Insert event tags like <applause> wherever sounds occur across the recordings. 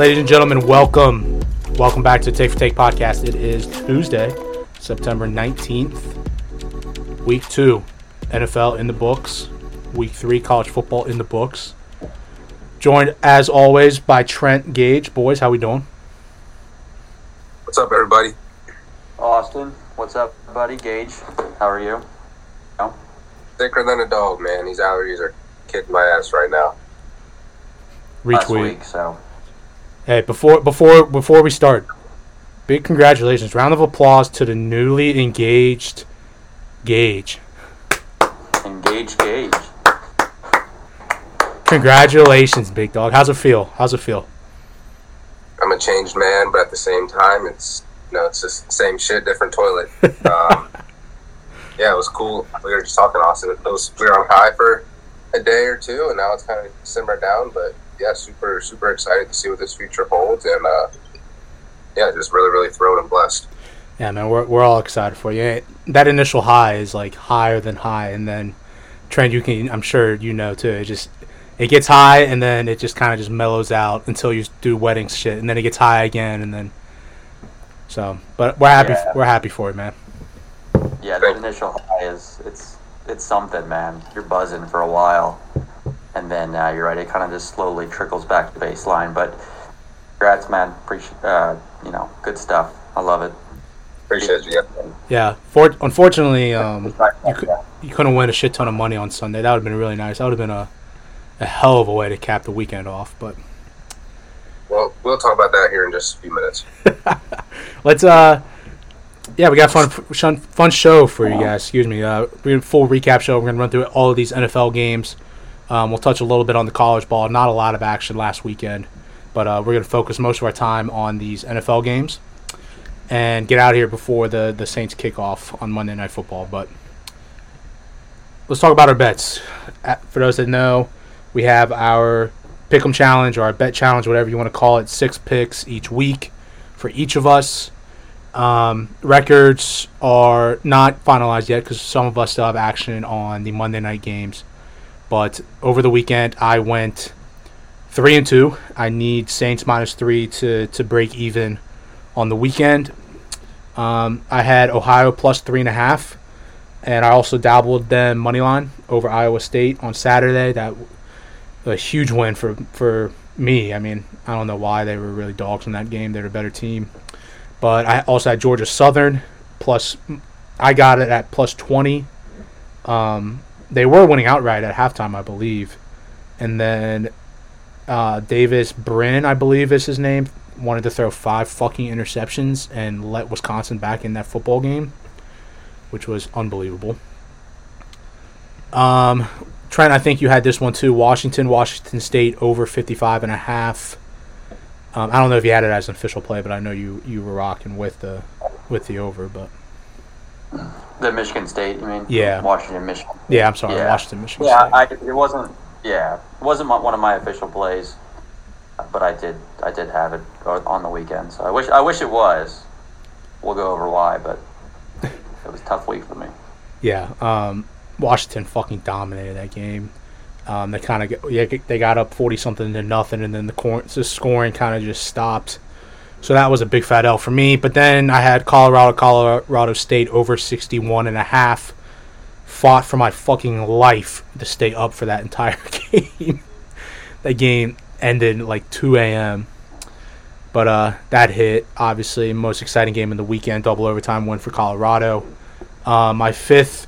ladies and gentlemen, welcome. Welcome back to Take for Take podcast. It is Tuesday, September 19th, week two, NFL in the books, week three, college football in the books. Joined, as always, by Trent Gage. Boys, how we doing? What's up, everybody? Austin, what's up, buddy? Gage, how are you? No? Thicker than a dog, man. These allergies are kicking my ass right now. Last Retweet. week, so Hey, before before before we start, big congratulations! Round of applause to the newly engaged Gage. engage Gage. Congratulations, big dog. How's it feel? How's it feel? I'm a changed man, but at the same time, it's you know, it's just the same shit, different toilet. <laughs> Um, yeah, it was cool. We were just talking, Austin. It was, we were on high for a day or two, and now it's kind of simmered down. But yeah, super, super excited to see what this future holds, and uh, yeah, just really, really thrilled and blessed. Yeah, man, we're, we're all excited for you. That initial high is like higher than high, and then Trent, you can, I'm sure you know too. It just it gets high, and then it just kind of just mellows out until you do wedding shit, and then it gets high again, and then so. But we're happy, Yeah. we're happy for you, man. Yeah, the initial high is it's it's something, man. You're buzzing for a while, and then uh, you're right. It kind of just slowly trickles back to baseline. But congrats, man. Appreciate uh, you know, good stuff. I love it. Appreciate you. Yeah. For, unfortunately, um, you, could, you couldn't win a shit ton of money on Sunday. That would have been really nice. That would have been a a hell of a way to cap the weekend off. But Well, we'll talk about that here in just a few minutes. <laughs> let's uh, yeah, we got fun fun fun show for you guys. Excuse me. Uh, we're a full recap show. We're gonna run through all of these NFL games. Um, we'll touch a little bit on the college ball. Not a lot of action last weekend, but uh, we're gonna focus most of our time on these NFL games and get out of here before the the Saints kick off on Monday Night Football. But let's talk about our bets. For those that know, we have our pick'em challenge or our bet challenge, whatever you want to call it. Six picks each week for each of us. Um, records are not finalized yet because some of us still have action on the Monday night games. But over the weekend, I went three and two. I need Saints minus three to to break even on the weekend. Um, I had Ohio plus three and a half, and I also dabbled them money line over Iowa State on Saturday. That a huge win for for me. I mean, I don't know why they were really dogs in that game. They're a better team. But I also had Georgia Southern plus. I got it at plus twenty. Um, they were winning outright at halftime, I believe, and then uh, Davis Brin, I believe is his name, wanted to throw five fucking interceptions and let Wisconsin back in that football game, which was unbelievable. Um, Trent, I think you had this one too. Washington, Washington State over 55 and a half. Um, I don't know if you had it as an official play, but I know you, you were rocking with the with the over. But The Michigan State, you mean? Yeah. Washington, Michigan. yeah, I'm sorry, Yeah. Washington, Michigan Yeah, State. I, it wasn't. Yeah, it wasn't my, one of my official plays, but I did. I did have it on the weekend. So I wish. I wish it was. We'll go over why, but <laughs> it was a tough week for me. Yeah, um, Washington fucking dominated that game. Um, they kind of yeah they got up forty something to nothing, and then the, cor- the scoring kind of just stopped. So that was a big fat L for me. But then I had Colorado, Colorado State over 61 and a half. Fought for my fucking life to stay up for that entire <laughs> game. that game ended like 2 a.m. But uh, that hit, obviously, most exciting game in the weekend, double overtime win for Colorado. Uh, my fifth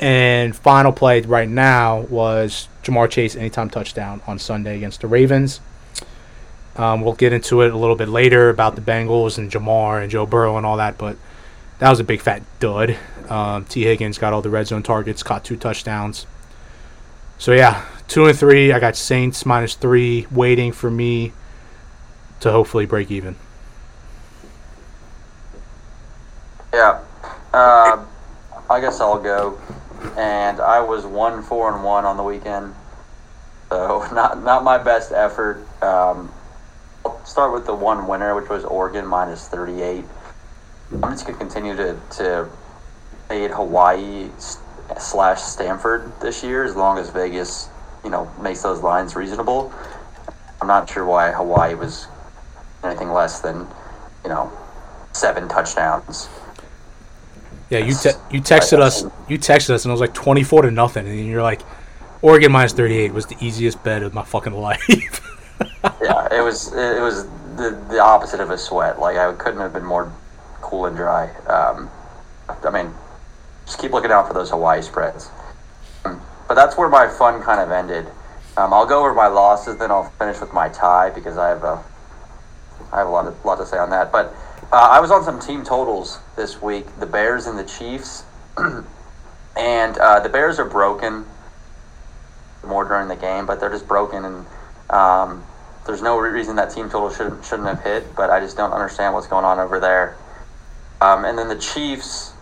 and final play right now was Ja'Marr Chase anytime touchdown on Sunday against the Ravens. Um, we'll get into it a little bit later about the Bengals and Ja'Marr and Joe Burrow and all that, but that was a big fat dud. Um, Tee Higgins got all the red zone targets, caught two touchdowns. So yeah, two and three. I got Saints minus three waiting for me to hopefully break even. Yeah. Uh, I guess I'll go. And I was one four and one on the weekend, so <laughs> not not my best effort. Um, start with the one winner, which was Oregon minus thirty eight. I'm just gonna continue to to fade Hawaii slash Stanford this year, as long as Vegas, you know, makes those lines reasonable. I'm not sure why Hawaii was anything less than, you know, seven touchdowns. Yeah, you te- you texted us you texted us and it was like twenty four to nothing, and you're like, Oregon minus thirty eight was the easiest bet of my fucking <laughs> life. Yeah, it was it was the the opposite of a sweat. Like I couldn't have been more cool and dry. Um, I mean, just keep looking out for those Hawaii spreads. Um, but that's where my fun kind of ended. Um, I'll go over my losses, then I'll finish with my tie because I have a I have a lot of, lot to say on that. But uh, I was on some team totals this week: the Bears and the Chiefs, <clears throat> and uh, the Bears are broken more during the game, but they're just broken, and um, there's no reason that team total shouldn't shouldn't have hit. But I just don't understand what's going on over there. Um, and then the Chiefs,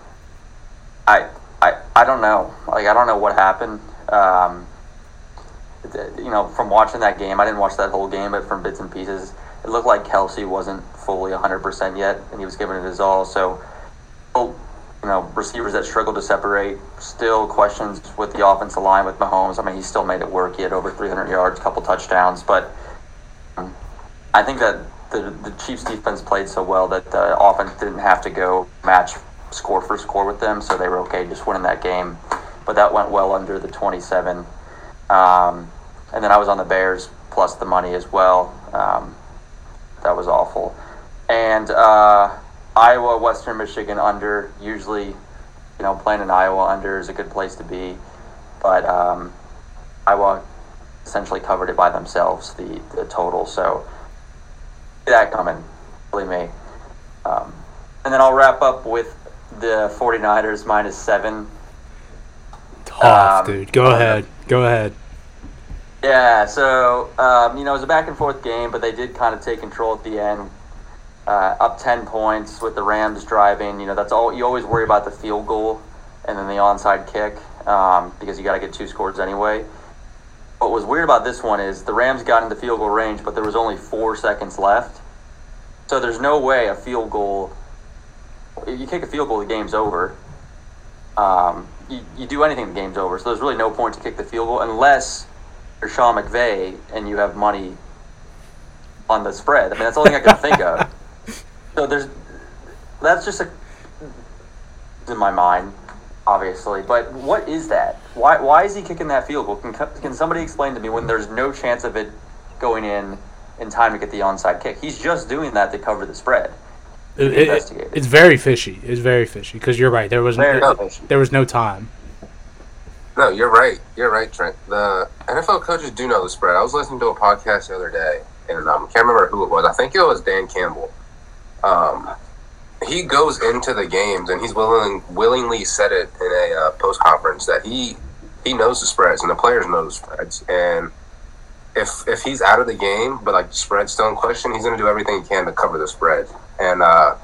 I I I don't know. Like I don't know what happened. Um, you know, from watching that game, I didn't watch that whole game, but from bits and pieces, it looked like Kelce wasn't fully 100% yet, and he was giving it his all. So, you know, receivers that struggled to separate, still questions with the offensive line with Mahomes. I mean, he still made it work. He had over 300 yards, couple touchdowns, but I think that the, the Chiefs defense played so well that the offense didn't have to go match score for score with them, so they were okay just winning that game. But that went well under the 27. Um, and then I was on the Bears plus the money as well. Um, that was awful. And uh, Iowa, Western Michigan under. Usually, you know, playing in Iowa under is a good place to be. But um, Iowa essentially covered it by themselves, the, the total. So, that coming, believe me. Um, and then I'll wrap up with the 49ers minus seven. Tough, um, dude. Go ahead. Go ahead. Yeah, so um, you know it was a back and forth game, but they did kind of take control at the end, uh, up ten points with the Rams driving. You know that's all you always worry about the field goal and then the onside kick um, because you got to get two scores anyway. What was weird about this one is the Rams got into field goal range, but there was only four seconds left. So there's no way a field goal. You kick a field goal, the game's over. Um, you, you do anything, the game's over. So there's really no point to kick the field goal unless you're Sean McVay and you have money on the spread. I mean, that's the only thing I can think of. <laughs> So there's that's just a in my mind, obviously. But what is that? Why why is he kicking that field goal? Can can somebody explain to me when there's no chance of it going in in time to get the onside kick? He's just doing that to cover the spread. It, it, it's very fishy. It's very fishy because you're right. There was no, there was no time. No, you're right. You're right, Trent. The NFL coaches do know the spread. I was listening to a podcast the other day, and um, I can't remember who it was. I think it was Dan Campbell. Um, he goes into the games and he's willing willingly said it in a uh, post conference that he he knows the spreads and the players know the spreads and if if he's out of the game but like the spread's still in question he's going to do everything he can to cover the spread and uh,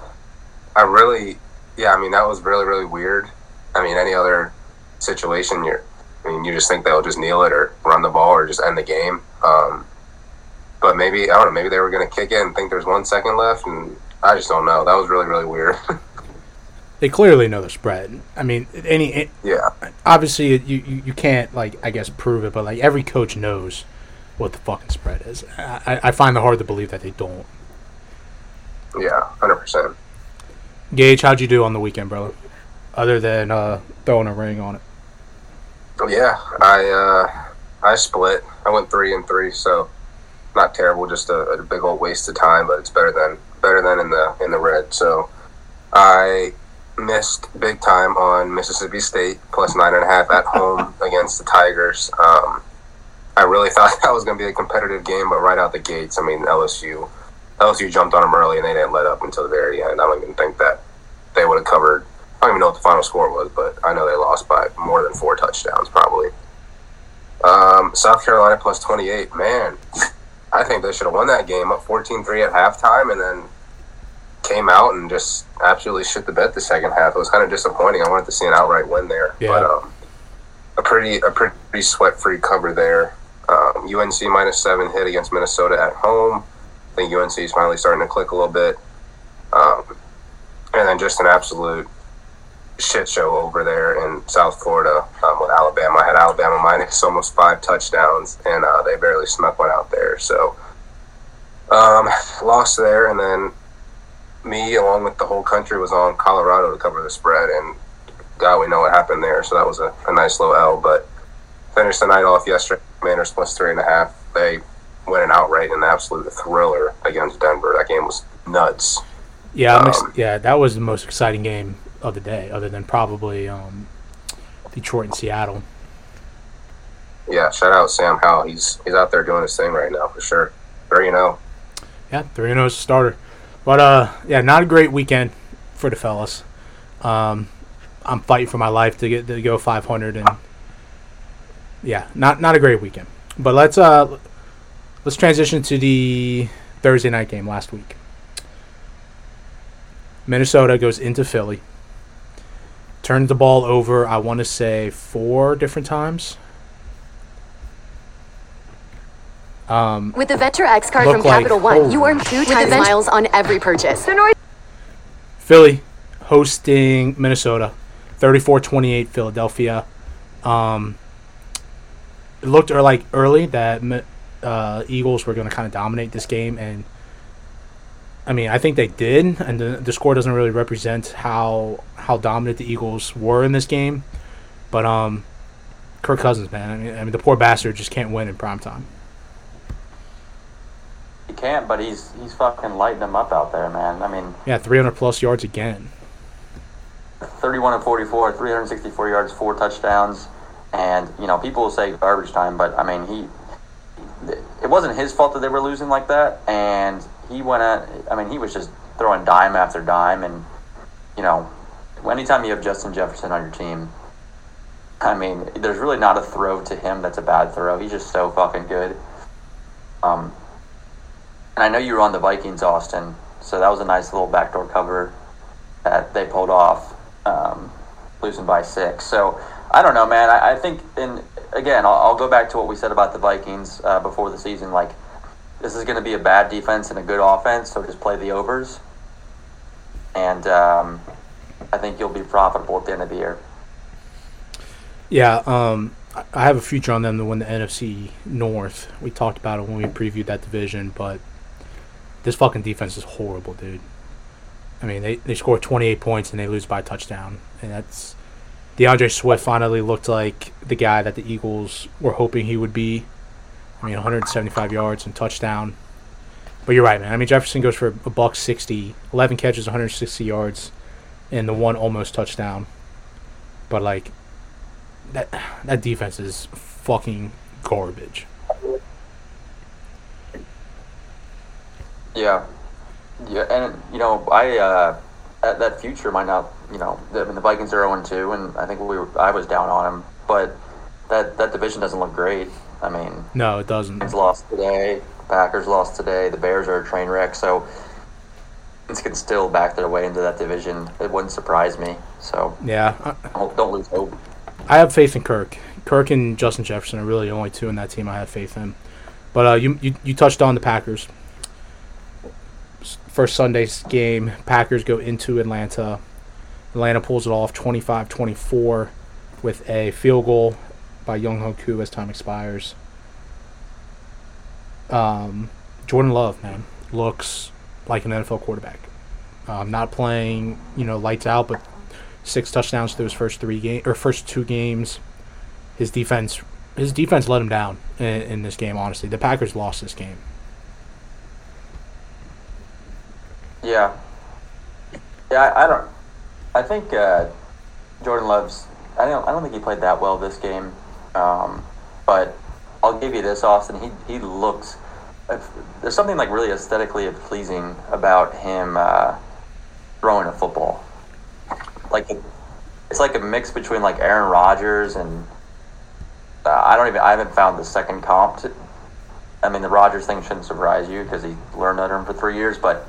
I really yeah I mean that was really really weird I mean any other situation, you're, I mean, you just think they'll just kneel it or run the ball or just end the game. Um, but maybe I don't know. Maybe they were going to kick it and think there's one second left, and I just don't know. That was really really weird. <laughs> they clearly know the spread. I mean, any it, yeah. Obviously, you, you you can't like I guess prove it, but like every coach knows what the fucking spread is. I, I find it hard to believe that they don't. Yeah, hundred percent. Gage, how'd you do on the weekend, brother? Other than uh, throwing a ring on it. Yeah, I uh, I split. I went three and three, so not terrible. Just a, a, big old waste of time, but it's better than better than in the in the red. So I missed big time on Mississippi State plus nine and a half at home <laughs> against the Tigers. Um, I really <laughs> thought that was going to be a competitive game, but right out the gates, I mean LSU LSU jumped on them early and they didn't let up until the very end. I don't even think that they would have covered I don't even know what the final score was, but I know they lost by more than four touchdowns, probably. Um, South Carolina plus 28. Man, <laughs> I think they should have won that game up 14 3 at halftime and then came out and just absolutely shit the bed the second half. It was kind of disappointing. I wanted to see an outright win there. Yeah. But um, a pretty a pretty sweat free cover there. Um, UNC minus seven hit against Minnesota at home. I think UNC is finally starting to click a little bit. Um, and then just an absolute shit show over there in South Florida um, with Alabama. I had Alabama minus almost five touchdowns, and uh, they barely snuck one out there. So Um, lost there, and then me, along with the whole country, was on Colorado to cover the spread, and God, we know what happened there. So that was a, a nice low L, but finished the night off yesterday. Commanders plus three and a half. They went an outright in an absolute thriller against Denver. That game was nuts. Yeah, um, ex- yeah, that was the most exciting game of the day, other than probably um, Detroit and Seattle. Yeah, shout out Sam Howell. He's he's out there doing his thing right now for sure. Three and zero. Oh. Yeah, three and zero oh starter. But uh, yeah, not a great weekend for the fellas. Um, I'm fighting for my life to get to go 500, and yeah, not not a great weekend. But let's uh, let's transition to the Thursday night game last week. Minnesota goes into Philly. Turns the ball over, I want to say, four different times. Um, With the Venture X card from like, Capital One, you earn two times miles on every purchase. Philly hosting Minnesota, 34-28 Philadelphia. Um, it looked like early that uh, Eagles were going to kind of dominate this game, and I mean, I think they did, and the, the score doesn't really represent how how dominant the Eagles were in this game. But um, Kirk Cousins, man, I mean, I mean, the poor bastard just can't win in prime time. He can't, but he's he's fucking lighting them up out there, man. I mean, yeah, 300 plus yards again. 31 and 44, 364 yards, four touchdowns, and you know people will say garbage time, but I mean he. It wasn't his fault that they were losing like that, and he went at. I mean, he was just throwing dime after dime, and you know, anytime you have Justin Jefferson on your team, I mean, there's really not a throw to him that's a bad throw. He's just so fucking good. Um, and I know you were on the Vikings, Austin, so that was a nice little backdoor cover that they pulled off, um, losing by six. So I don't know, man. I, I think, and again, I'll, I'll, go back to what we said about the Vikings uh, before the season. Like, this is going to be a bad defense and a good offense, so just play the overs. And um, I think you'll be profitable at the end of the year. Yeah, um, I have a future on them to win the NFC North. We talked about it when we previewed that division, but this fucking defense is horrible, dude. I mean, they, they score 28 points and they lose by a touchdown. And that's. D'Andre Swift finally looked like the guy that the Eagles were hoping he would be I mean, 175 yards and touchdown. But you're right, man. I mean, Jefferson goes for a buck 60, 11 catches, 160 yards, and the one almost touchdown. But like that that defense is fucking garbage. Yeah, yeah, and you know, I uh, that, that future might not. You know, I mean, the Vikings are 0 2, and I think we were, I was down on them, but that that division doesn't look great. I mean, no, it doesn't. It's lost today. Packers lost today. The Bears are a train wreck. So Lions can still back their way into that division. It wouldn't surprise me. So yeah, don't, don't lose hope. I have faith in Kirk. Kirk and Justin Jefferson are really the only two in that team I have faith in. But uh, you, you you touched on the Packers. First Sunday's game, Packers go into Atlanta. Atlanta pulls it off 25-24 with a field goal by Younghoe Koo as time expires. Um, Jordan Love, man, looks like an NFL quarterback. Um, not playing, you know, lights out, but six touchdowns through his first three game or first two games. His defense, his defense let him down in, in this game. Honestly, the Packers lost this game. Yeah, yeah. I, I don't. I think uh, Jordan Love's. I don't. I don't think he played that well this game. Um, but I'll give you this, Austin. He he looks. There's something like really aesthetically pleasing about him uh, throwing a football. Like it's like a mix between like Aaron Rodgers and uh, I don't even. I haven't found the second comp. To, I mean, the Rodgers thing shouldn't surprise you because he learned under him for three years. But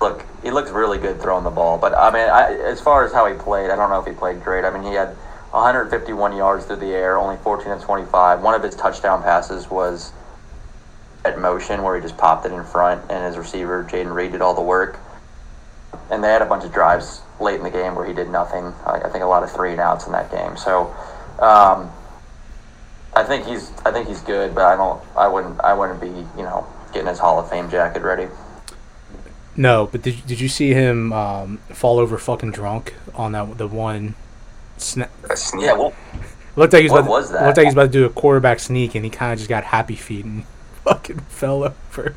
look, he looks really good throwing the ball. But I mean, I, as far as how he played, I don't know if he played great. I mean, he had 151 yards through the air, only 14 of 25. One of his touchdown passes was at motion where he just popped it in front, and his receiver Jayden Reed did all the work. And they had a bunch of drives late in the game where he did nothing. I, think a lot of three and outs in that game. So um, I think he's I think he's good, but I don't I wouldn't I wouldn't be you know getting his Hall of Fame jacket ready. No, but did, did you see him um, fall over fucking drunk on that the one snap? Yeah, well, looked like he was what about, was that? Looked like he was about to do a quarterback sneak, and he kind of just got happy feet and <laughs> fucking fell over.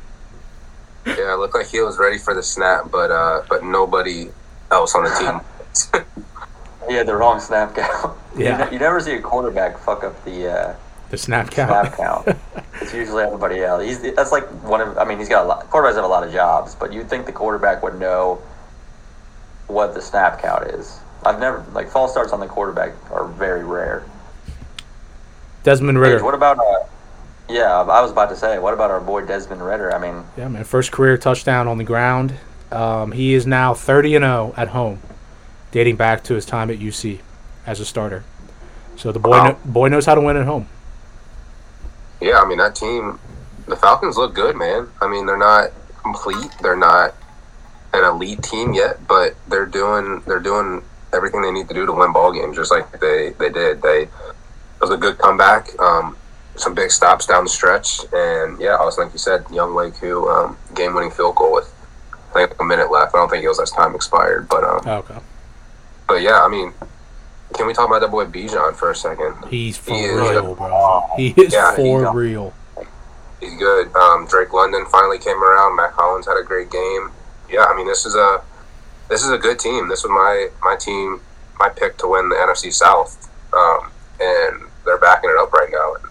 Yeah, it looked like he was ready for the snap, but uh, but nobody else on the team. <laughs> he had the wrong snap count. <laughs> Yeah. you, ne- you never see a quarterback fuck up the uh, The snap count. snap count. It's usually everybody else. He's that's like one of. I mean, he's got a lot. Quarterbacks have a lot of jobs, but you'd think the quarterback would know what the snap count is. I've never like false starts on the quarterback are very rare. Desmond Paige, Ridder. what about? Uh, yeah, I was about to say, what about our boy Desmond Ridder? I mean, Yeah, man. First career touchdown on the ground. Um, he is now 30 and 0 at home, dating back to his time at UC as a starter. So the boy Wow. kno- boy knows how to win at home. Yeah, I mean that team, the Falcons look good, man. I mean they're not complete, they're not an elite team yet, but they're doing they're doing everything they need to do to win ball games, just like they they did. They it was a good comeback, um, some big stops down the stretch, and yeah, I was like you said, Younghoe Koo, um, game winning field goal with I think a minute left. I don't think it was as time expired, but um, Okay. but yeah, I mean, can we talk about that boy Bijan for a second? He's for He real, bro. <laughs> He is Yeah, for got- real. He's good. Um, Drake London finally came around. Matt Collins had a great game. Yeah, I mean this is a this is a good team. This was my my team, my pick to win the NFC South, um, and they're backing it up right now. And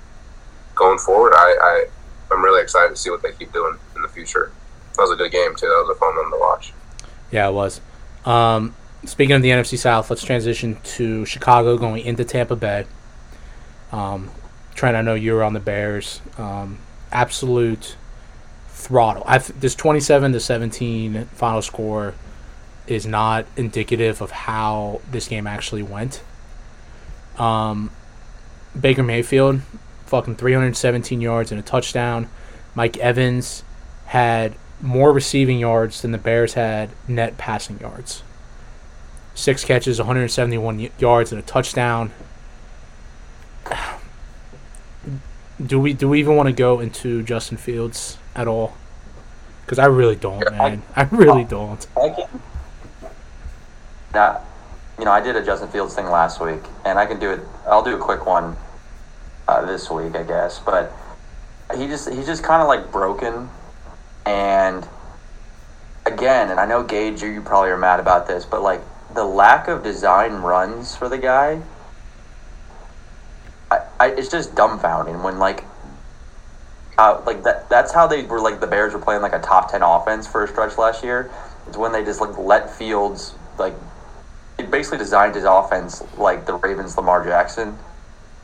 going forward, I, I I'm really excited to see what they keep doing in the future. That was a good game too. That was a fun one to watch. Yeah, it was. Um, speaking of the NFC South, let's transition to Chicago going into Tampa Bay. Um, Trent, I know you were on the Bears. Um, absolute throttle. I th- this 27 to 17 final score is not indicative of how this game actually went. Um, Baker Mayfield, fucking 317 yards and a touchdown. Mike Evans had more receiving yards than the Bears had net passing yards. Six catches, 171 y- yards, and a touchdown. <sighs> Do we do we even want to go into Justin Fields at all? Because I really don't, man. I really don't. I can. Now, you know, I did a Justin Fields thing last week, and I can do it. I'll do a quick one uh, this week, I guess. But he just he's just kind of like broken, and again, and I know Gage, you, you probably are mad about this, but like the lack of design runs for the guy, I, I it's just dumbfounding when like uh, like that that's how they were like the Bears were playing like a top 10 offense for a stretch last year. It's when they just like let Fields like basically designed his offense like the Ravens Lamar Jackson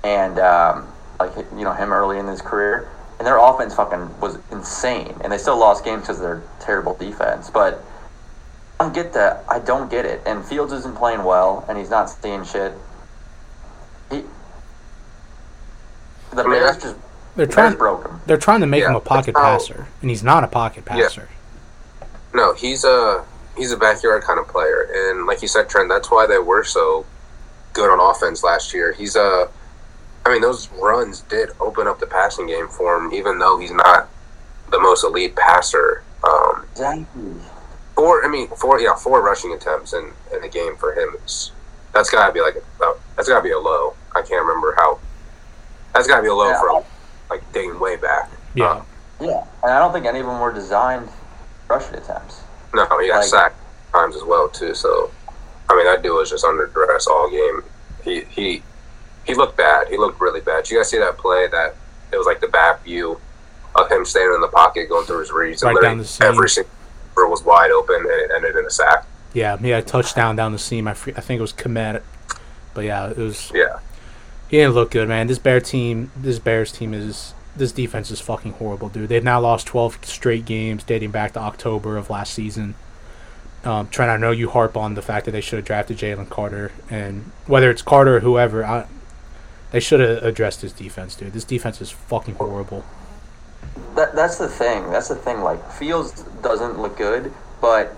and um, like you know him early in his career. And their offense fucking was insane. And they still lost games because of their terrible defense. But I don't get that. I don't get it. And Fields isn't playing well and he's not seeing shit. He the Bears just They're the Bears trying broke him. they're trying to make Yeah, him a pocket that's passer, and he's not a pocket Yeah. passer. No, he's a he's a backyard kind of player, and like you said, Trent, that's why they were so good on offense last year. He's a, I mean, those runs did open up the passing game for him, even though he's not the most elite passer. Um, exactly four, I mean, four, yeah, four rushing attempts in in the game for him is that's got to be like a, that's got to be a low. I can't remember how. That's got to be a low Yeah. for like digging way back. Yeah, Um, Yeah, and I don't think any of them were designed rushing attempts. No, he got Like- sacked times as well too. So, I mean, that dude was just under duress all game. He he he looked bad. He looked really bad. Did you guys see that play? That it was like the back view of him standing in the pocket, going through his reads, Right and down the seam. every single was wide open, and it ended in a sack. yeah, he had a touchdown down the seam. I, I think it was Kmet, but yeah, it was. Yeah, He didn't look good, man. This Bear team, this Bears team is this defense is fucking horrible, dude. They've now lost 12 straight games dating back to October of last season. Um, Trent, I know you harp on the fact that they should have drafted Jalen Carter, and whether it's Carter or whoever, I, they should have addressed this defense, dude. This defense is fucking horrible. That that's the thing. That's the thing. Like Fields doesn't look good, but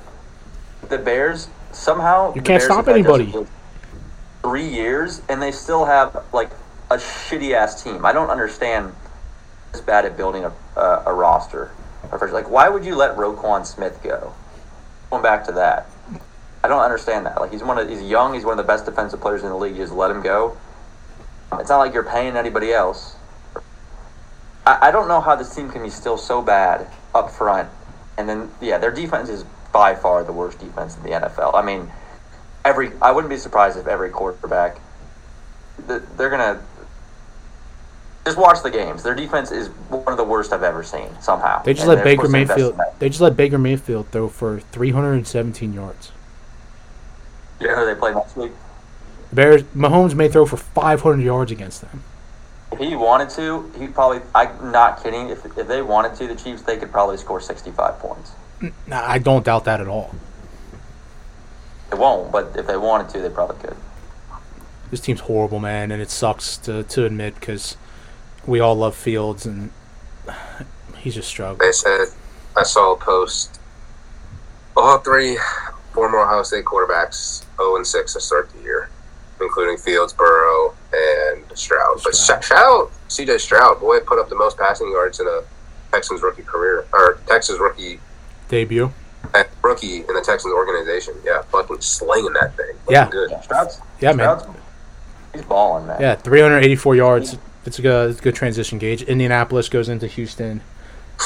the Bears somehow You can't stop have had Justin anybody. Three years, and they still have like a shitty ass team. I don't understand. Bad at building a, a, a roster. Like, why would you let Roquan Smith go? Going back to that, I don't understand that. Like, he's one of he's young. He's one of the best defensive players in the league. You just let him go. It's not like you're paying anybody else. I, I don't know how this team can be still so bad up front, and then yeah, their defense is by far the worst defense in the NFL. I mean, every I wouldn't be surprised if every quarterback they're gonna just watch the games. Their defense is one of the worst I've ever seen. Somehow they just and let Baker Mayfield. They just let Baker Mayfield throw for 317 yards. Yeah, who they play next week? Bears. Mahomes may throw for 500 yards against them. If he wanted to, he probably. I'm not kidding. If if they wanted to, the Chiefs they could probably score 65 points. Nah, I don't doubt that at all. They won't, but if they wanted to, they probably could. This team's horrible, man, and it sucks to to admit because we all love Fields, and he's just struggling. They said I saw a post. All three former Ohio State quarterbacks 0 and 6 to start the year, including Fields, Burrow, and Stroud. Stroud. But shout, shout out CJ Stroud, boy, put up the most passing yards in a Texans rookie career or Texas rookie debut. Rookie in the Texans organization, yeah, fucking slinging that thing. yeah, good. Yeah, Stroud's, yeah, man. He's balling, man. Yeah, 384 yards. It's a good, good transition Gage. Indianapolis goes into Houston,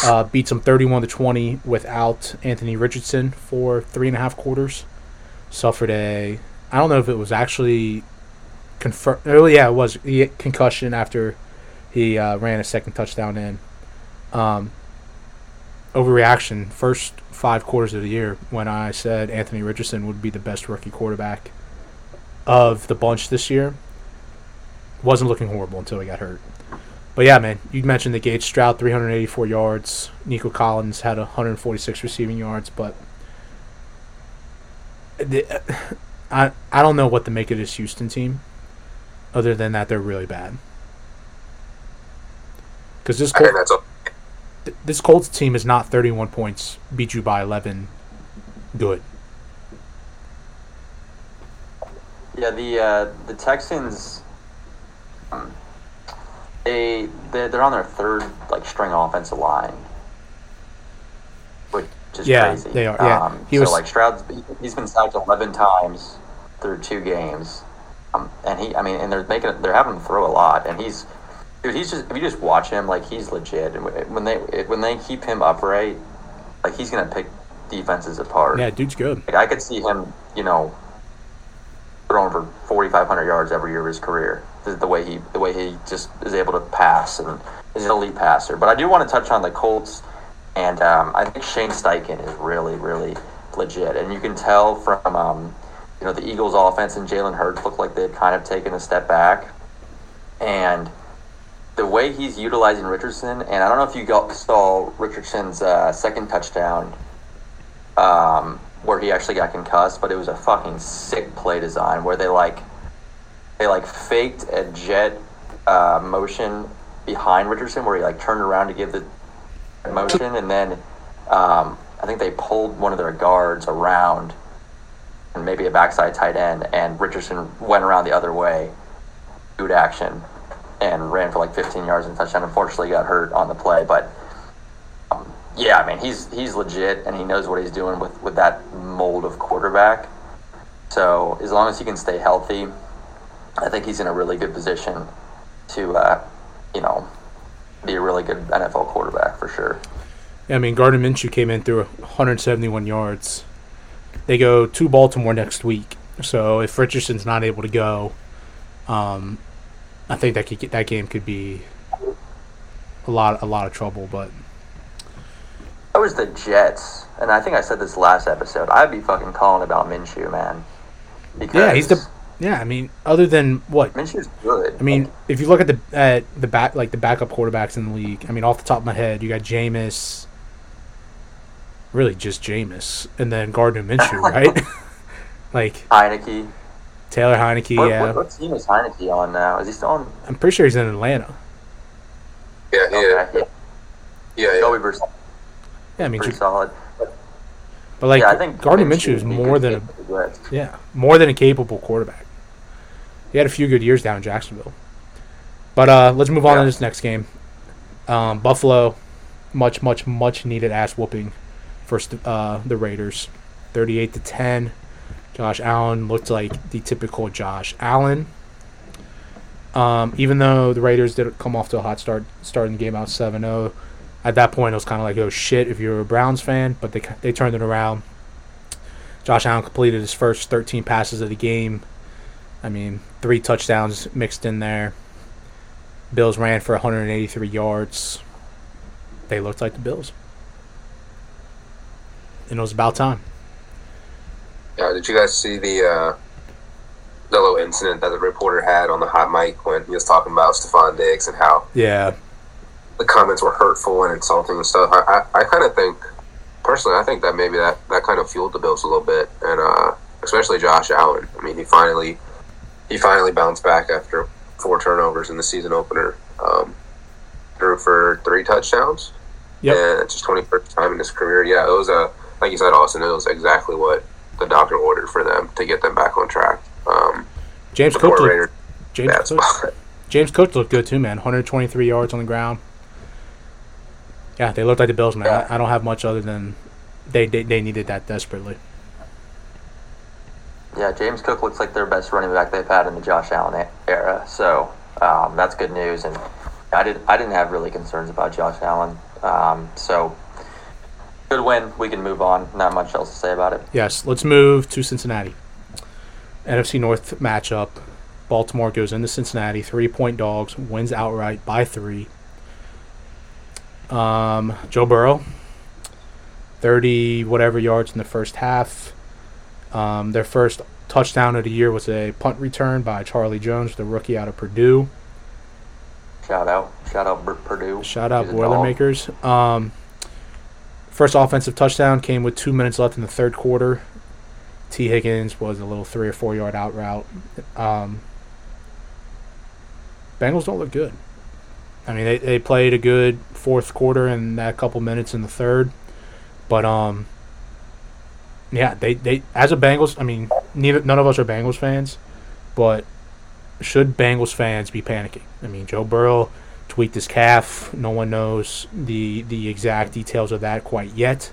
uh, beats them 31 to 20 without Anthony Richardson for three and a half quarters. Suffered a, I don't know if it was actually confirmed. Oh yeah, it was he concussion after he uh, ran a second touchdown in. Um, overreaction. First five quarters of the year when I said Anthony Richardson would be the best rookie quarterback of the bunch this year wasn't looking horrible until he got hurt. But yeah, man, you mentioned the Gates Stroud 384 yards. Nico Collins had 146 receiving yards, but the, I I don't know what to make of this Houston team. Other than that, they're really bad. Because this Col- this Colts team is not 31 points, beat you by 11. Good. Yeah, the uh, the Texans they they're on their third like string offensive line, which is yeah, crazy. they are. Yeah, um, he so was like Stroud's he's been sacked eleven times through two games, um, and he I mean and they're making they're having him throw a lot, and he's dude he's just if you just watch him like he's legit, and when they when they keep him upright, like he's gonna pick defenses apart. Yeah, dude's good. Like, I could see him, you know, throwing for 4,500 yards every year of his career. The, way he the way he just is able to pass and is an elite passer. But I do want to touch on the Colts, and um, I think Shane Steichen is really really legit, and you can tell from um, you know the Eagles' offense and Jalen Hurts look like they've kind of taken a step back, and the way he's utilizing Richardson, and I don't know if you got, saw Richardson's uh, second touchdown. Um, where he actually got concussed, but it was a fucking sick play design where they like they like faked a jet uh, motion behind Richardson where he like turned around to give the motion and then um, I think they pulled one of their guards around and maybe a backside tight end and Richardson went around the other way, boot action, and ran for like 15 yards and touchdown. Unfortunately, got hurt on the play, but yeah, I mean he's he's legit and he knows what he's doing with with that mold of quarterback. So as long as he can stay healthy, I think he's in a really good position to, uh, you know, be a really good NFL quarterback for sure. Yeah, I mean Gardner Minshew came in through 171 yards. They go to Baltimore next week, so if Richardson's not able to go, um, I think that could, that game could be a lot a lot of trouble. But I was the Jets, and I think I said this last episode. I'd be fucking calling about Minshew, man. Because yeah, he's the. Yeah, I mean, other than what Minshew's good. I mean, if you look at the at the back like the backup quarterbacks in the league, I mean, off the top of my head, you got Jameis. Really, just Jameis, and then Gardner Minshew, <laughs> right? <laughs> like Heinicke. Taylor Heinicke, what, yeah. What, what, team is Heinicke on now? Is he still on? I'm pretty sure he's in Atlanta. Yeah, yeah, okay. yeah. Yeah, yeah. Jacoby Brissett. Yeah, I mean, pretty solid. But like, yeah, I think Gardner Minshew is more than a yeah, more than a capable quarterback. He had a few good years down in Jacksonville. But uh, let's move on yeah. to this next game. Um, Buffalo much, much, much needed ass whooping for uh, the Raiders, thirty-eight to ten. Josh Allen looked like the typical Josh Allen. Um, even though the Raiders did come off to a hot start, starting the game out 7-0, at that point it was kind of like, oh shit, if you're a Browns fan, but they they turned it around. Josh Allen completed his first 13 passes of the game. I mean, three touchdowns mixed in there. Bills ran for 183 yards. They looked like the Bills. And it was about time. Yeah, did you guys see the uh, the little incident that the reporter had on the hot mic when he was talking about Stefon Diggs and how yeah the comments were hurtful and insulting and stuff? I, I, I kind of think, personally, I think that maybe that, that kind of fueled the Bills a little bit, and uh, especially Josh Allen. I mean, he finally he finally bounced back after four turnovers in the season opener. Um, threw for three touchdowns. Yep. And it's his 21st time in his career. Yeah, it was a, like you said, Austin, it was exactly what the doctor ordered for them to get them back on track. Um, James Cook looked, James Cook, James Cook looked good too, man. 123 yards on the ground. Yeah, they looked like the Bills, man. Yeah. I, I, don't have much other than they, they they needed that desperately. Yeah, James Cook looks like their best running back they've had in the Josh Allen era. So um, that's good news. And I didn't I didn't have really concerns about Josh Allen. Um, so good win. We can move on. Not much else to say about it. Yes, let's move to Cincinnati. NFC North matchup. Baltimore goes into Cincinnati, three point dogs, wins outright by three. Um, Joe Burrow, 30 whatever yards in the first half. Um, their first touchdown of the year was a punt return by Charlie Jones, the rookie out of Purdue. Shout out, shout out Purdue. Shout out Boilermakers. Um, first offensive touchdown came with two minutes left in the third quarter. Tee Higgins was a little three or four yard out route. Um, Bengals don't look good. I mean, they, they played a good fourth quarter and that couple minutes in the third, but um, yeah, they, they as a Bengals, I mean, neither none of us are Bengals fans, but should Bengals fans be panicking? I mean, Joe Burrow tweaked his calf. No one knows the the exact details of that quite yet,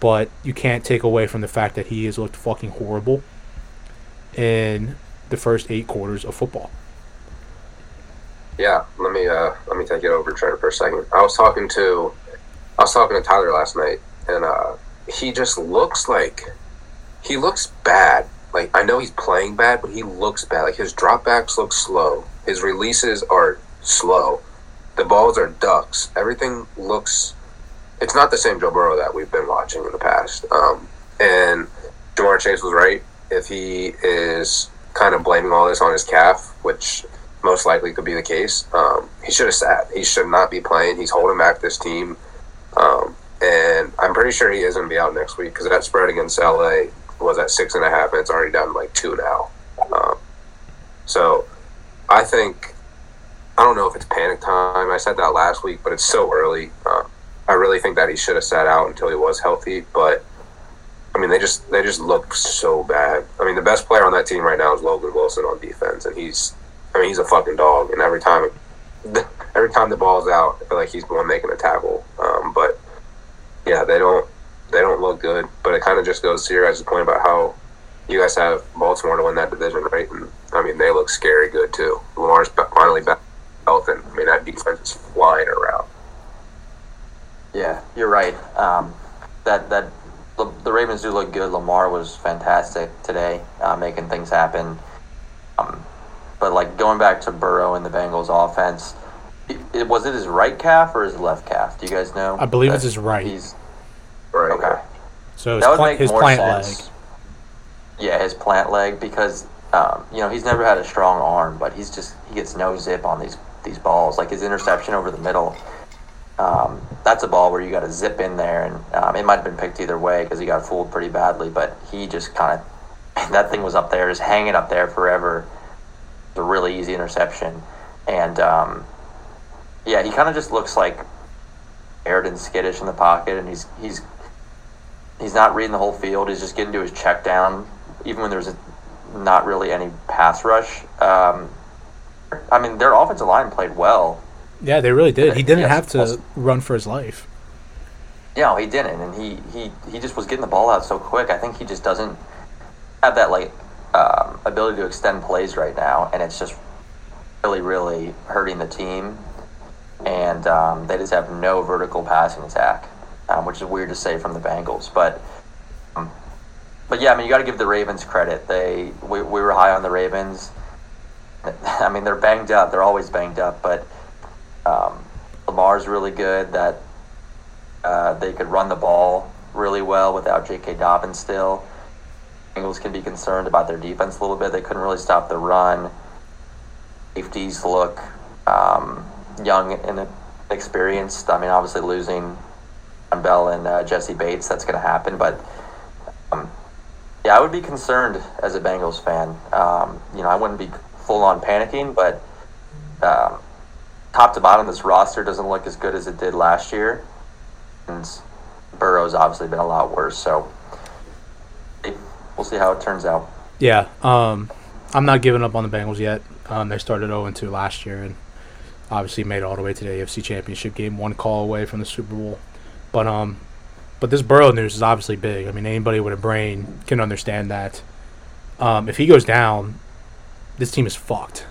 but you can't take away from the fact that he has looked fucking horrible in the first eight quarters of football. Yeah, let me uh, let me take it over, Trent, for a second. I was talking to I was talking to Tyler last night, and uh, he just looks like he looks bad. Like I know he's playing bad, but he looks bad. Like his dropbacks look slow. His releases are slow. The balls are ducks. Everything looks. It's not the same Joe Burrow that we've been watching in the past. Um, and Ja'Marr Chase was right. If he is kind of blaming all this on his calf, which most likely could be the case, um, he should have sat. He should not be playing. He's holding back this team. Um, and I'm pretty sure he is going to be out next week because that spread against LA was at six and a half, and it's already down like two now. Um, so I think I don't know if it's panic time. I said that last week, but it's so early. Uh, I really think that he should have sat out until he was healthy. But I mean, they just they just look so bad. I mean, the best player on that team right now is Logan Wilson on defense, and he's I mean he's a fucking dog. And every time <laughs> every time the ball's out, I feel like he's the one making a tackle. Um, but yeah, they don't they don't look good. But it kind of just goes to your guys' point about how you guys have Baltimore to win that division, right? And I mean, they look scary good too. Lamar's finally back health, and I mean that defense is flying around. Yeah, you're right. Um, that that the Ravens do look good. Lamar was fantastic today, uh, making things happen. Um, but like going back to Burrow and the Bengals offense, it, it, was it his right calf or his left calf? Do you guys know? I believe it's his right. He's right. Okay. So that would pl- make his more plant sense. leg. Yeah, his plant leg because um, you know he's never had a strong arm, but he's just he gets no zip on these these balls. Like his interception over the middle, um, that's a ball where you got to zip in there, and um, it might have been picked either way because he got fooled pretty badly. But he just kind of <laughs> that thing was up there, just hanging up there forever. The really easy interception, and um, yeah, he kind of just looks like aired and skittish in the pocket, and he's he's he's not reading the whole field. He's just getting to his check down, even when there's a, not really any pass rush. Um, I mean, their offensive line played well. Yeah, they really did. He didn't yes, have to run for his life. Yeah, he didn't, and he, he he just was getting the ball out so quick. I think he just doesn't have that like um, ability to extend plays right now, and it's just really really hurting the team. And um, they just have no vertical passing attack, um, which is weird to say from the Bengals, but. Um, but yeah, I mean, you got to give the Ravens credit. They we, we were high on the Ravens. <laughs> I mean, they're banged up. They're always banged up, but um, Lamar's really good. That uh, they could run the ball really well without J.K. Dobbins still. Bengals can be concerned about their defense a little bit. They couldn't really stop the run. Safeties look um, young and experienced. I mean, obviously losing Bell and uh, Jessie Bates, that's going to happen. But um, yeah, I would be concerned as a Bengals fan. Um, you know, I wouldn't be full on panicking, but um, top to bottom, this roster doesn't look as good as it did last year. And Burrow's obviously been a lot worse. So we'll see how it turns out. Yeah, um, I'm not giving up on the Bengals yet. Um, they started 0 2 last year and obviously made it all the way to the AFC Championship game, one call away from the Super Bowl. But um, but this Burrow news is obviously big. I mean, anybody with a brain can understand that. Um, if he goes down, this team is fucked.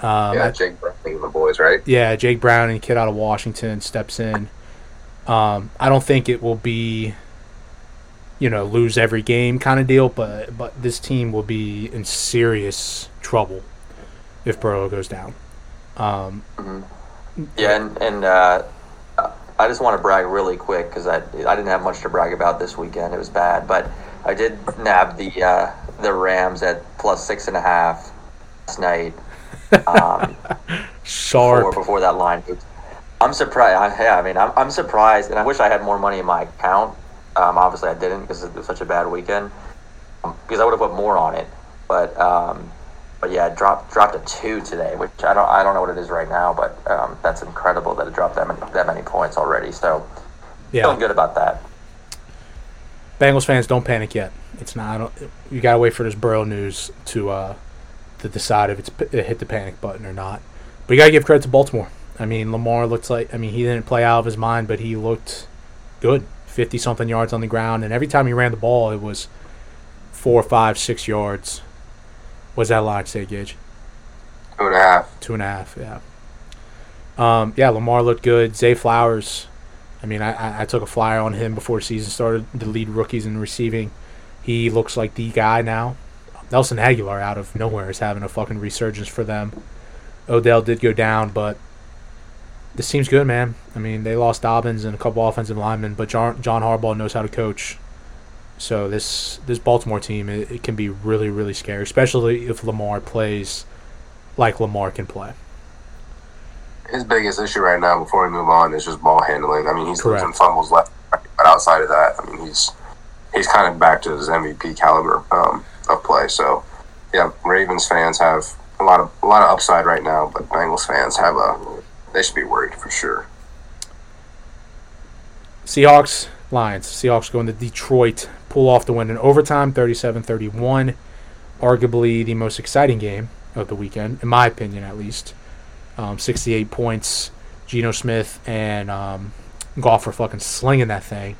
Um, yeah, Jake Browning and the boys, right? Yeah, Jake Browning, kid out of Washington, steps in. Um, I don't think it will be, you know, lose every game kind of deal, but but this team will be in serious trouble if Burrow goes down. Um, mm-hmm. Yeah, and and uh, I just want to brag really quick because I I didn't have much to brag about this weekend. It was bad, but I did nab the uh, the Rams at plus six and a half last night. Um, <laughs> Sharp before, before that line. I'm surprised. I, yeah, I mean, I'm, I'm surprised, and I wish I had more money in my account. Um, obviously, I didn't because it was such a bad weekend. Um, because I would have put more on it, but um, but yeah, it dropped dropped a two today, which I don't I don't know what it is right now, but um, that's incredible that it dropped that many that many points already. So yeah, feeling good about that. Bengals fans, don't panic yet. It's not. you gotta wait for this Burrow news to uh, to decide if it's it hit the panic button or not. But you gotta give credit to Baltimore. I mean, Lamar looks like. I mean, he didn't play out of his mind, but he looked good. Fifty something yards on the ground, and every time he ran the ball, it was four, five, six yards. Was that line say, Gage? Two and a half. Two and a half. Yeah. Um, yeah, Lamar looked good. Zay Flowers. I mean, I, I took a flyer on him before the season started. The lead rookies in receiving. He looks like the guy now. Nelson Agholor out of nowhere is having a fucking resurgence for them. Odell did go down, but this seems good, man. I mean, they lost Dobbins and a couple offensive linemen, but John, John Harbaugh knows how to coach. So this this Baltimore team it, it, can be really really scary, especially if Lamar plays like Lamar can play. His biggest issue right now, before we move on, is just ball handling. I mean, he's Correct. losing fumbles left, but outside of that, I mean, he's he's kind of back to his MVP caliber um, of play. So, yeah, Ravens fans have a lot of a lot of upside right now, but Bengals fans have a they should be worried for sure. Seahawks, Lions. Seahawks going to Detroit, pull off the win in overtime, 37-31. Arguably the most exciting game of the weekend, in my opinion, at least. Um, 68 points. Geno Smith and um, Goff are fucking slinging that thing.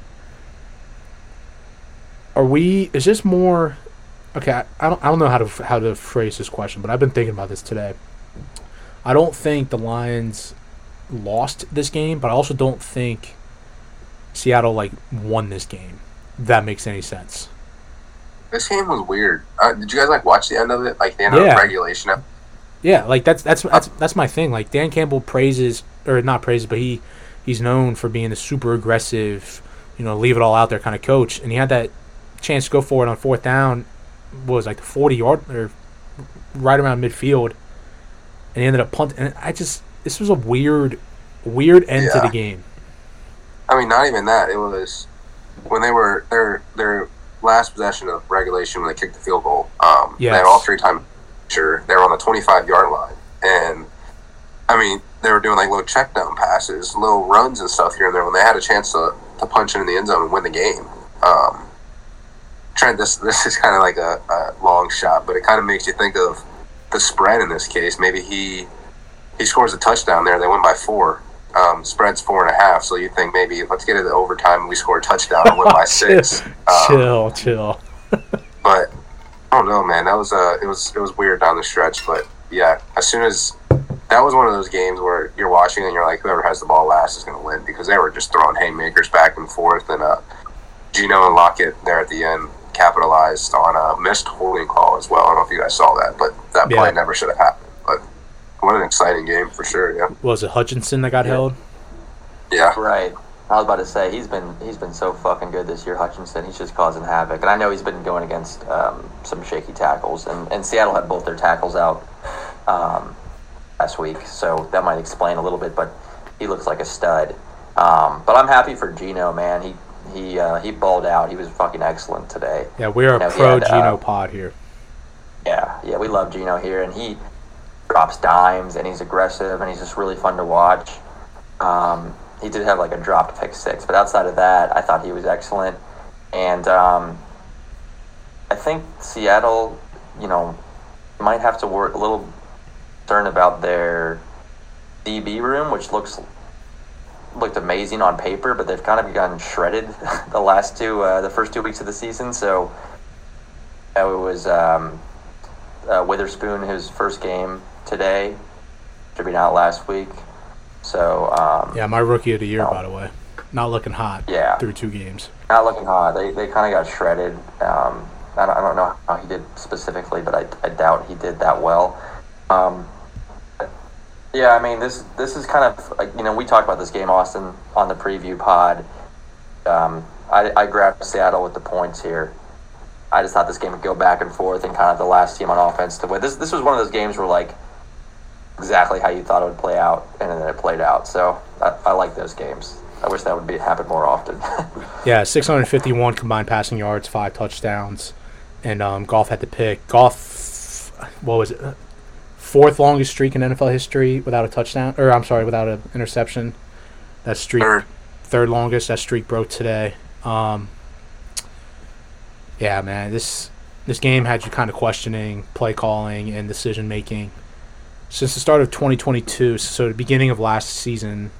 Are we? Is this more? Okay, I don't. I don't know how to how to phrase this question, but I've been thinking about this today. I don't think the Lions lost this game, but I also don't think Seattle like won this game. That makes any sense. This game was weird. Uh, did you guys like watch the end of it? Like the end yeah. of regulation? Yeah, like that's that's that's that's my thing. Like Dan Campbell praises or not praises, but he he's known for being a super aggressive, you know, leave it all out there kind of coach. And he had that chance to go forward on fourth down, was like the forty yard or right around midfield, and he ended up punting. And I just this was a weird, weird end yeah. to the game. I mean, not even that. It was when they were their their last possession of regulation when they kicked the field goal. Um, yes. They had all three time sure they were on the twenty five yard line, and I mean they were doing like little check down passes, little runs and stuff here and there when they had a chance to, to punch in the end zone and win the game. Um, Trent, this this is kind of like a, a long shot, but it kind of makes you think of the spread in this case. Maybe he he scores a touchdown there. They win by four. Um, spread's four and a half. So you think maybe let's get it to overtime. We score a touchdown and win by <laughs> six. chill, um, chill, chill. <laughs> but I don't know, man. That was uh, it was it was weird down the stretch. But yeah, as soon as that was one of those games where you're watching and you're like, whoever has the ball last is going to win because they were just throwing haymakers back and forth. And uh, Geno and Lockett there at the end capitalized on a missed holding call as well. I don't know if you guys saw that, but that yeah. play never should have happened. But what an exciting game for sure. Yeah. Was it Hutchinson that got yeah. held? Yeah. Right. I was about to say he's been he's been so fucking good this year, Hutchinson. He's just causing havoc, and I know he's been going against um, some shaky tackles, and, and Seattle had both their tackles out um, last week, so that might explain a little bit. But he looks like a stud. Um, but I'm happy for Geno, man. He he uh, he balled out. He was fucking excellent today. Yeah, we're a you know, pro had, Geno uh, pod here. Yeah, yeah, we love Geno here, and he drops dimes, and he's aggressive, and he's just really fun to watch. Um, he did have like a dropped pick six, but outside of that, I thought he was excellent, and um, I think Seattle, you know, might have to work a little concerned about their DB room, which looks looked amazing on paper, but they've kind of gotten shredded <laughs> the last two, uh, the first two weeks of the season. So it was um, uh, Witherspoon, his first game today, should be out last week. So um, yeah, my rookie of the year, by the way, not looking hot. Yeah, through two games, not looking hot. They they kind of got shredded. Um, I, don't, I don't know how he did specifically, but I, I doubt he did that well. Um, yeah, I mean this this is kind of you know we talked about this game Austin on the preview pod. Um, I, I grabbed Seattle with the points here. I just thought this game would go back and forth and kind of the last team on offense to win. This this was one of those games where like exactly how you thought it would play out, and then it played out. So I, I like those games. I wish that would be happen more often. <laughs> yeah, 651 combined passing yards, five touchdowns, and um, Goff had to pick. Goff. what was it? fourth longest streak in NFL history without a touchdown, or I'm sorry, without an interception. That streak, third, third longest. That streak broke today. Um, yeah, man, this this game had you kind of questioning play calling and decision making. Since the start of 2022, so the beginning of last season,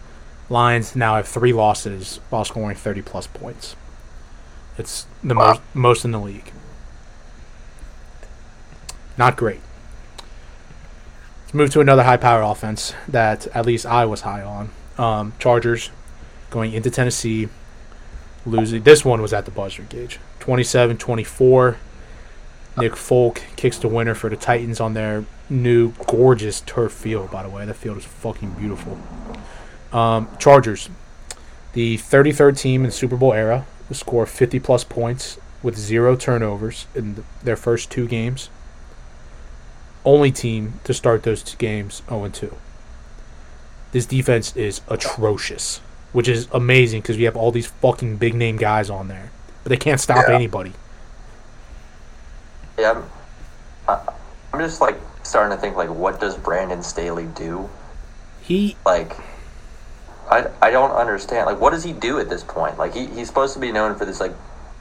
Lions now have three losses while scoring 30 plus points. It's the wow. most most in the league. Not great. Let's move to another high power offense that at least I was high on. Um, Chargers going into Tennessee, losing. This one was at the buzzer Gage 27 24. Nick Folk kicks the winner for the Titans on their new gorgeous turf field, by the way. That field is fucking beautiful. Um, Chargers, the 33rd team in Super Bowl era, to score 50 plus points with zero turnovers in their first two games only team to start those two games 0 2. This defense is atrocious, which is amazing because we have all these fucking big name guys on there, but they can't stop yeah. anybody. Yeah, I'm, I'm just like starting to think like, what does Brandon Staley do? He like, I I don't understand. Like, what does he do at this point? Like, he, he's supposed to be known for this like,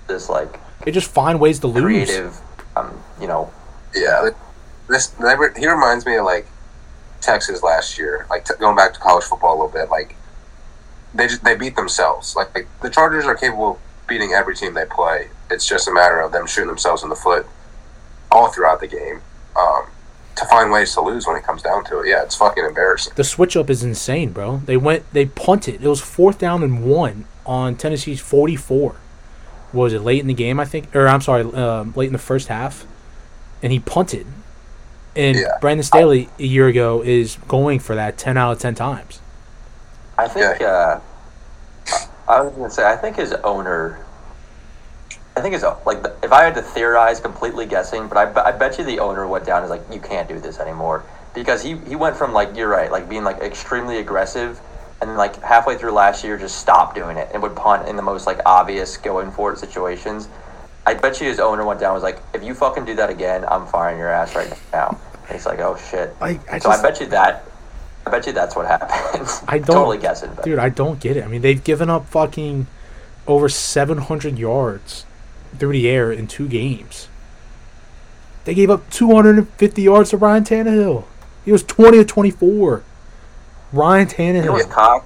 this like. They just find ways to lose. Creative, um, you know. Yeah, this he reminds me of like Texas last year, like t- going back to college football a little bit. Like they just they beat themselves. Like, like the Chargers are capable of beating every team they play. It's just a matter of them shooting themselves in the foot all throughout the game. Um, to find ways to lose when it comes down to it. Yeah, it's fucking embarrassing. The switch up is insane, bro. They went, they punted. It was fourth down and one on Tennessee's 44. What was it late in the game? I think, or I'm sorry, um, late in the first half, and he punted. And yeah. Brandon Staley a year ago is going for that ten out of ten times. I think. Yeah. Uh, I was gonna say. I think his owner. I think his like if I had to theorize, completely guessing, but I, I bet you the owner went down is like you can't do this anymore because he he went from like you're right like being like extremely aggressive and like halfway through last year just stopped doing it and would punt in the most like obvious going for it situations I bet you his owner went down was like, if you fucking do that again, I'm firing your ass right now. And he's like, oh shit. I, I so just, I bet you that. I bet you that's what happened. <laughs> I don't totally guessing, but. dude. I don't get it. I mean, they've given up fucking over 700 yards through the air in two games. They gave up 250 yards to Ryan Tannehill. He was 20 to 24. Ryan Tannehill. You know what's cock?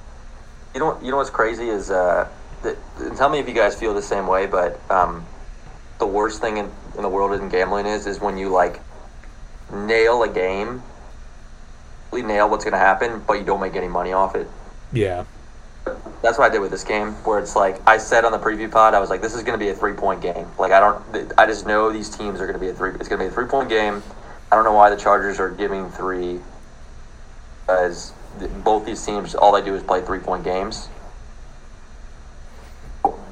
You know, you know what's crazy is uh, that, tell me if you guys feel the same way, but um, the worst thing in, in the world in gambling is is when you like nail a game, we nail what's gonna happen, but you don't make any money off it. Yeah. That's what I did with this game, where it's like I said on the preview pod, I was like, "This is going to be a three point game." Like I don't, I just know these teams are going to be a three. It's going to be a three point game. I don't know why the Chargers are giving three, as both these teams, all they do is play three point games.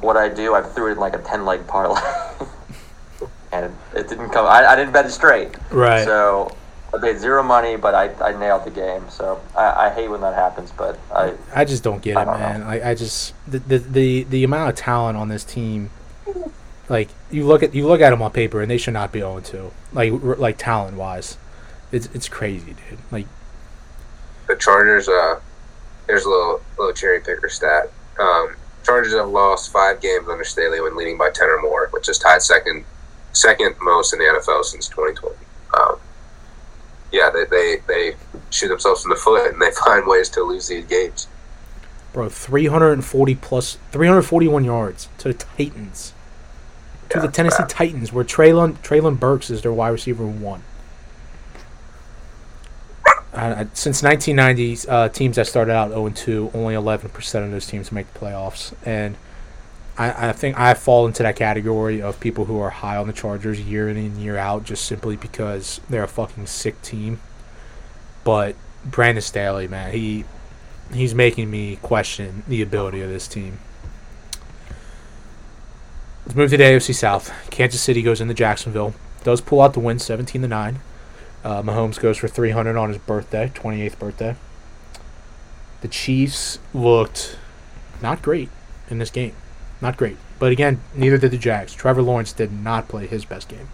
What I do, I threw it in like a ten leg parlay, <laughs> and it didn't come. I, I didn't bet it straight. Right. So I paid zero money, but I, I nailed the game. So I, I hate when that happens, but I I just don't get I it, don't man. Like I just the, the the the amount of talent on this team. Like you look at you look at them on paper, and they should not be 0 2. Like like talent wise, it's it's crazy, dude. Like the Chargers. Uh, there's a little little cherry picker stat. Um, Chargers have lost five games under Staley when leading by ten or more, which is tied second second most in the NFL since 2020. Um, yeah, they, they, they shoot themselves in the foot and they <laughs> find ways to lose these games. Bro, 340 plus, 341 yards to the Titans. To yeah, the Tennessee bad. Titans, where Treylon, Treylon Burks is their wide receiver one. Uh, since 1990, uh, teams that started out 0 2, only 11% of those teams make the playoffs. And I, I think I fall into that category of people who are high on the Chargers year in and year out just simply because they're a fucking sick team. But Brandon Staley, man, he he's making me question the ability of this team. Let's move to the AFC South. Kansas City goes into Jacksonville. Does pull out the win, seventeen to nine. Uh, Mahomes goes for three hundred on his birthday, twenty eighth birthday. The Chiefs looked not great in this game. Not great. But again, neither did the Jags. Trevor Lawrence did not play his best game.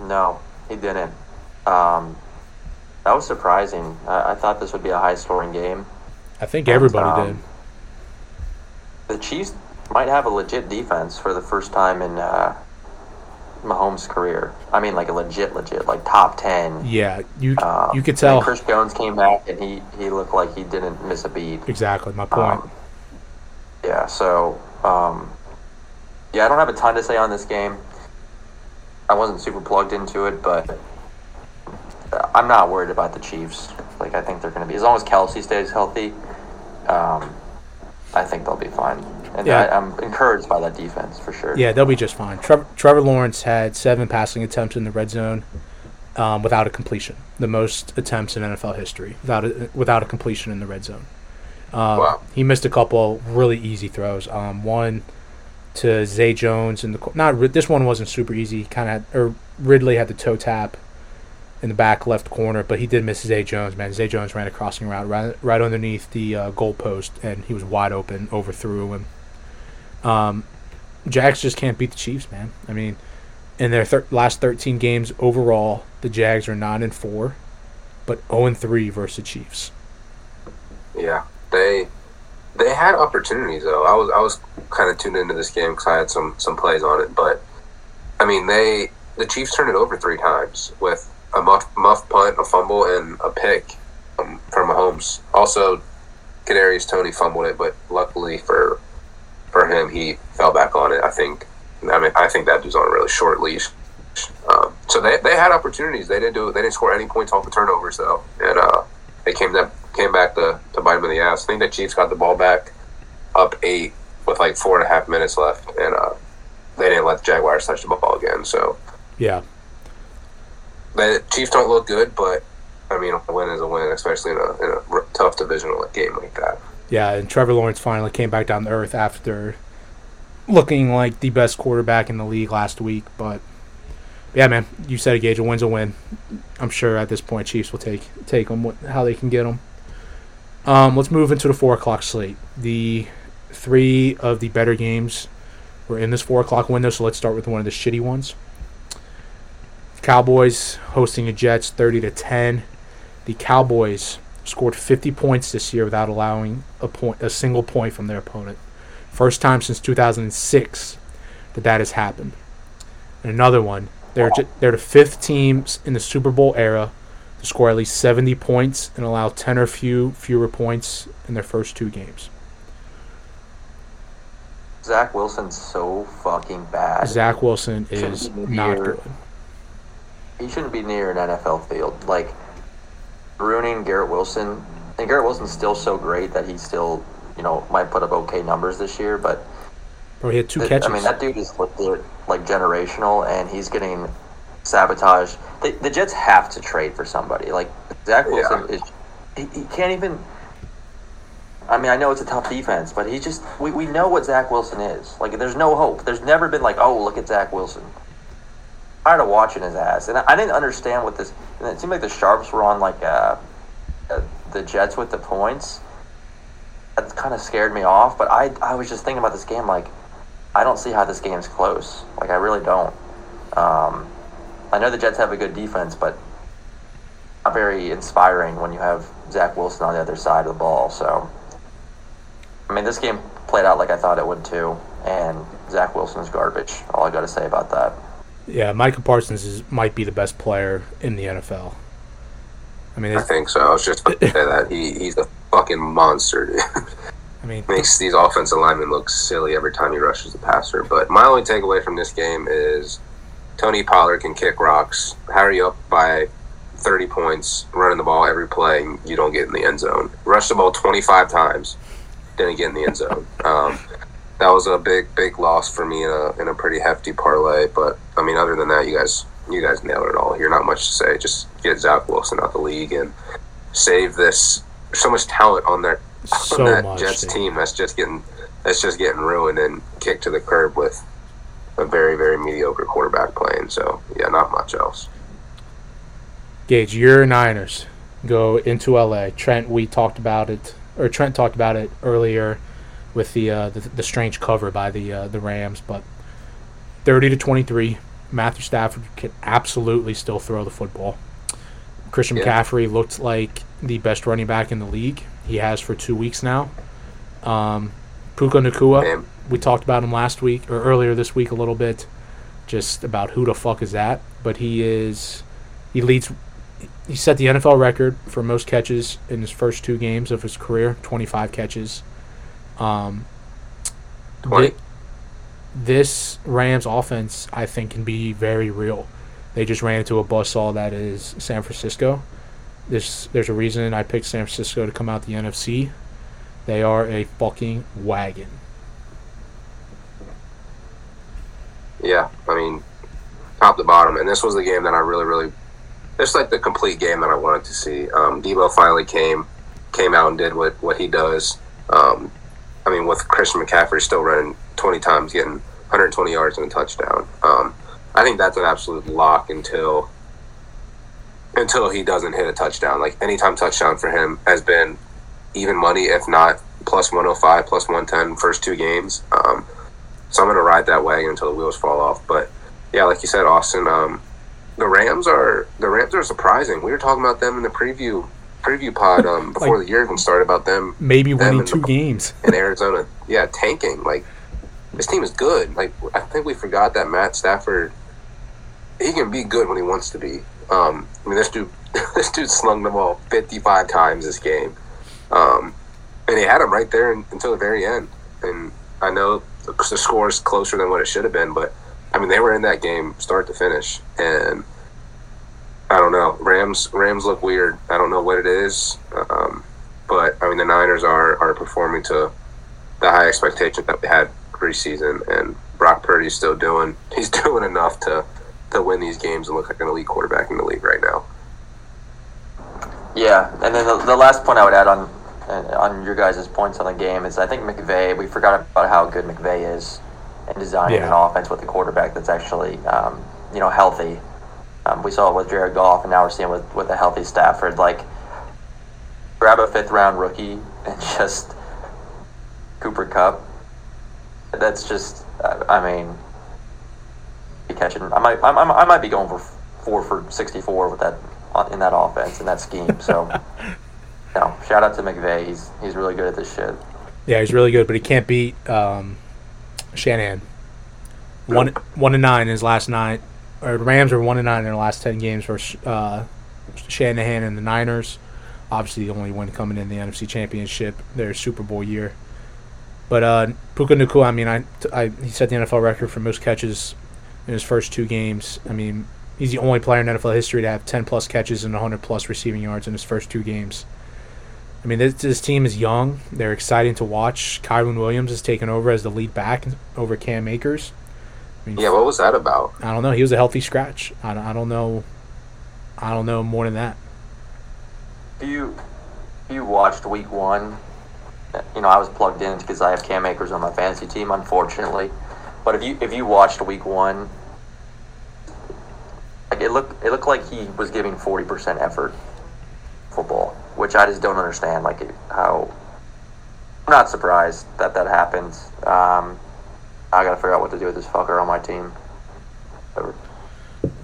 No, he didn't. Um, that was surprising. I, I, thought this would be a high scoring game. I think everybody um, did. The Chiefs might have a legit defense for the first time in uh, Mahomes' career. I mean, like a legit, legit, like top ten. Yeah, you um, you could tell. Chris Jones came back and he he looked like he didn't miss a beat. Exactly my point. Um, yeah, so um, yeah, I don't have a ton to say on this game. I wasn't super plugged into it, but I'm not worried about the Chiefs. Like I think they're going to be as long as Kelce stays healthy. Um, I think they'll be fine. And yeah. I, am encouraged by that defense for sure. Yeah, they'll be just fine. Trevor, Trevor Lawrence had seven passing attempts in the red zone um, without a completion, the most attempts in NFL history without a, without a completion in the red zone. Um, wow. He missed a couple really easy throws. Um, one to Zay Jones and the not this one wasn't super easy. Kind of or Ridley had the toe tap in the back left corner, but he did miss Zay Jones. Man, Zay Jones ran a crossing route right, right underneath the uh, goal post, and he was wide open, overthrew him. Um, Jags just can't beat the Chiefs, man. I mean, in their thir- last 13 games overall, the Jags are nine and four, but 0 and three versus the Chiefs. Yeah, they they had opportunities though. I was I was kind of tuned into this game because I had some some plays on it, but I mean they the Chiefs turned it over three times with a muff, muff punt, a fumble, and a pick um, from Mahomes. Also, Kadarius Toney fumbled it, but luckily for for him, he fell back on it. I think. I mean, I think that dude's on a really short leash. Um, so they, they had opportunities. They didn't do. They didn't score any points off the turnovers though, and uh, they came that came back to, to bite him in the ass. I think the Chiefs got the ball back up eight with like four and a half minutes left, and uh, they didn't let the Jaguars touch the ball again. So yeah, the Chiefs don't look good, but I mean, a win is a win, especially in a, in a tough divisional game like that. Yeah, and Trevor Lawrence finally came back down to earth after looking like the best quarterback in the league last week, but yeah, man, you said it, Gage. A win's a win. I'm sure at this point, Chiefs will take take them how they can get them. Um, let's move into the four o'clock slate. The three of the better games were in this four o'clock window, so let's start with one of the shitty ones. Cowboys hosting the Jets, thirty to ten. The Cowboys scored 50 points this year without allowing a point, a single point from their opponent. First time since 2006 that that has happened. And another one, they're they're the fifth teams in the Super Bowl era to score at least 70 points and allow 10 or few fewer points in their first two games. Zach Wilson's so fucking bad. Zach Wilson is not good. He shouldn't be near an NFL field. Like ruining Garrett Wilson, and Garrett Wilson's still so great that he still, you know, might put up okay numbers this year. But Bro, he had two catches. I mean, that dude is legit, like generational, and he's getting sabotaged. The, the Jets have to trade for somebody. Like Zach Wilson yeah. is, he, he can't even I mean, I know it's a tough defense, but he just we, we know what Zach Wilson is. Like, there's no hope. There's never been like, oh, look at Zach Wilson. I'm tired of watching his ass, and I, I didn't understand what this. And it seemed like the sharps were on like uh, uh, the Jets with the points. That kind of scared me off. But I I was just thinking about this game like, I don't see how this game's close. Like, I really don't. Um, I know the Jets have a good defense, but not very inspiring when you have Zach Wilson on the other side of the ball. So. I mean, this game played out like I thought it would too, and Zach Wilson's garbage. All I got to say about that. Yeah, Micah Parsons is might be the best player in the NFL. I mean, I think so. I was just going to say that he, he's a fucking monster, dude. I mean, <laughs> makes these offensive linemen look silly every time he rushes the passer. But my only takeaway from this game is Tony Pollard can kick rocks. You up by 30 points, running the ball every play, you don't get in the end zone? Rush the ball 25 times didn't get in the end zone. Um, that was a big, big loss for me in a, in a pretty hefty parlay. But I mean, other than that, you guys, you guys nailed it all. You're not much to say. Just get Zach Wilson out of the league and save this. There's so much talent on their so on that much, Jets team that's just getting that's just getting ruined and kicked to the curb with a very, very mediocre quarterback playing. So yeah, not much else. Gage, your Niners go into LA. Trent, we talked about it or Trent talked about it earlier with the uh, the, the, strange cover by the uh, the Rams, but 30 to 23, Matthew Stafford can absolutely still throw the football. Christian yeah. McCaffrey looked like the best running back in the league. He has for two weeks now. Um, Puka Nacua, we talked about him last week or earlier this week a little bit, just about who the fuck is that. But he is, he leads he set the NFL record for most catches in his first two games of his career 25 catches. Um, th- this Rams offense, I think, can be very real. They just ran into a buzzsaw that is San Francisco. This, there's a reason I picked San Francisco to come out the NFC. They are a fucking wagon. Yeah, I mean, top to bottom. And this was the game that I really, really it's like the complete game that I wanted to see. Um, Deebo finally came came out and did what what he does. Um, I mean, with Christian McCaffrey still running 20 times, getting 120 yards and a touchdown. Um, I think that's an absolute lock until until he doesn't hit a touchdown. Like anytime touchdown for him has been even money, if not plus 105, plus 110 first two games. Um, so I'm going to ride that wagon until the wheels fall off. But yeah, like you said, Austin, um, the Rams are the Rams are surprising. We were talking about them in the preview preview pod um, <laughs> before like, the year even started about them maybe them winning two the, games <laughs> in Arizona. Yeah, tanking. Like this team is good. Like I think we forgot that Matt Stafford he can be good when he wants to be. Um, I mean, this dude <laughs> this dude slung the ball 55 times this game, um, and he had him right there in, until the very end. And I know the, the score is closer than what it should have been, but I mean, they were in that game start to finish, and I don't know. Rams Rams look weird. I don't know what it is, um, but I mean, the Niners are are performing to the high expectations that we had preseason, and Brock Purdy's still doing <laughs> he's doing enough to to win these games and look like an elite quarterback in the league right now. Yeah, and then the, the last point I would add on on your guys' points on the game is I think McVay. We forgot about how good McVay is and designing yeah. an offense with a quarterback that's actually um, you know healthy. Um, we saw it with Jared Goff, and now we're seeing with with a healthy Stafford. Like, grab a fifth round rookie <laughs> and just Cooper Kupp. That's just, I mean, be catching. I might, I, I might be going for four for sixty four with that in that offense in that scheme. So, <laughs> you know, shout out to McVay. He's he's really good at this shit. Yeah, he's really good, but he can't beat um, Shanahan. One one and nine in his last nine. Or Rams are one and nine in their last ten games versus uh, Shanahan and the Niners. Obviously, the only win coming in the NFC Championship, their Super Bowl year. But uh, Puka Nacua, I mean, I, I, he set the NFL record for most catches in his first two games. I mean, he's the only player in NFL history to have 10 plus catches and 100 plus receiving yards in his first two games. I mean, this, this team is young. They're exciting to watch. Kyren Williams has taken over as the lead back over Cam Akers. I mean, yeah, what was that about? I don't know. He was a healthy scratch. I, I don't know. I don't know more than that. You you watched Week One, you know I was plugged in because I have Cam Akers on my fantasy team, unfortunately. But if you if you watched Week One, like it looked it looked like he was giving forty percent effort football, which I just don't understand. Like how I'm not surprised that that happened. Um, I gotta figure out what to do with this fucker on my team.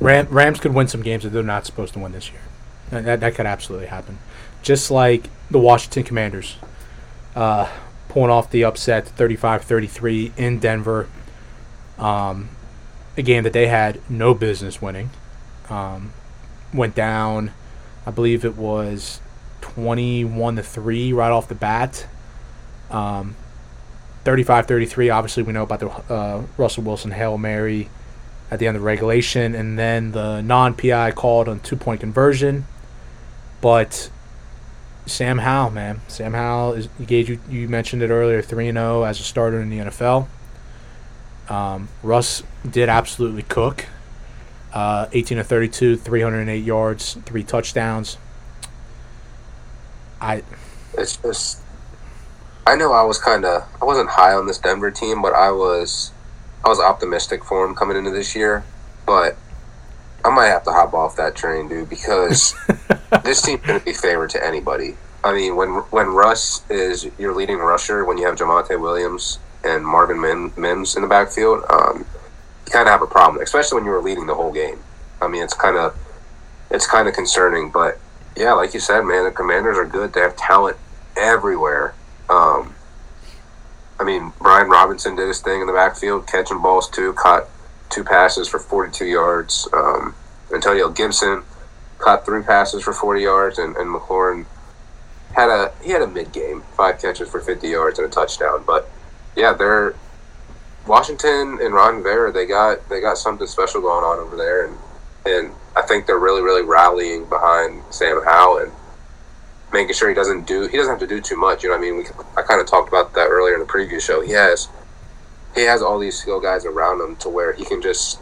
Ram, Rams could win some games that they're not supposed to win this year. That, that could absolutely happen. Just like the Washington Commanders uh, pulling off the upset 35 33 in Denver. Um, a game that they had no business winning. Um, went down, I believe it was 21 to 3 right off the bat. Um, 35 33, obviously, we know about the uh, Russell Wilson Hail Mary at the end of regulation, and then the non PI called on two point conversion. But Sam Howell, man, Sam Howell is Gage. You, you mentioned it earlier, three and zero oh as a starter in the NFL. Um, Russ did absolutely cook. Uh, 18 to 32, 308 yards, three touchdowns. I. It's just. I know I was kind of. I wasn't high on this Denver team, but I was. I was optimistic for him coming into this year, but I might have to hop off that train, dude, because <laughs> this team's going to be favored to anybody. I mean, when when Russ is your leading rusher, when you have Javonte Williams and Marvin Mim, Mims in the backfield, um, kind of have a problem, especially when you were leading the whole game. I mean, it's kind of it's kind of concerning, but yeah, like you said, man, the Commanders are good. They have talent everywhere. Um, I mean, Brian Robinson did his thing in the backfield, catching balls too, caught two passes for 42 yards. Um, Antonio Gibson caught three passes for 40 yards, and, and McLaurin had a he had a mid game, five catches for 50 yards and a touchdown. But yeah, they're Washington and Ron Rivera. They got they got something special going on over there, and and I think they're really really rallying behind Sam Howell and making sure he doesn't do he doesn't have to do too much. You know what I mean? We, I kind of talked about that earlier in the previous show. He has he has all these skill guys around him to where he can just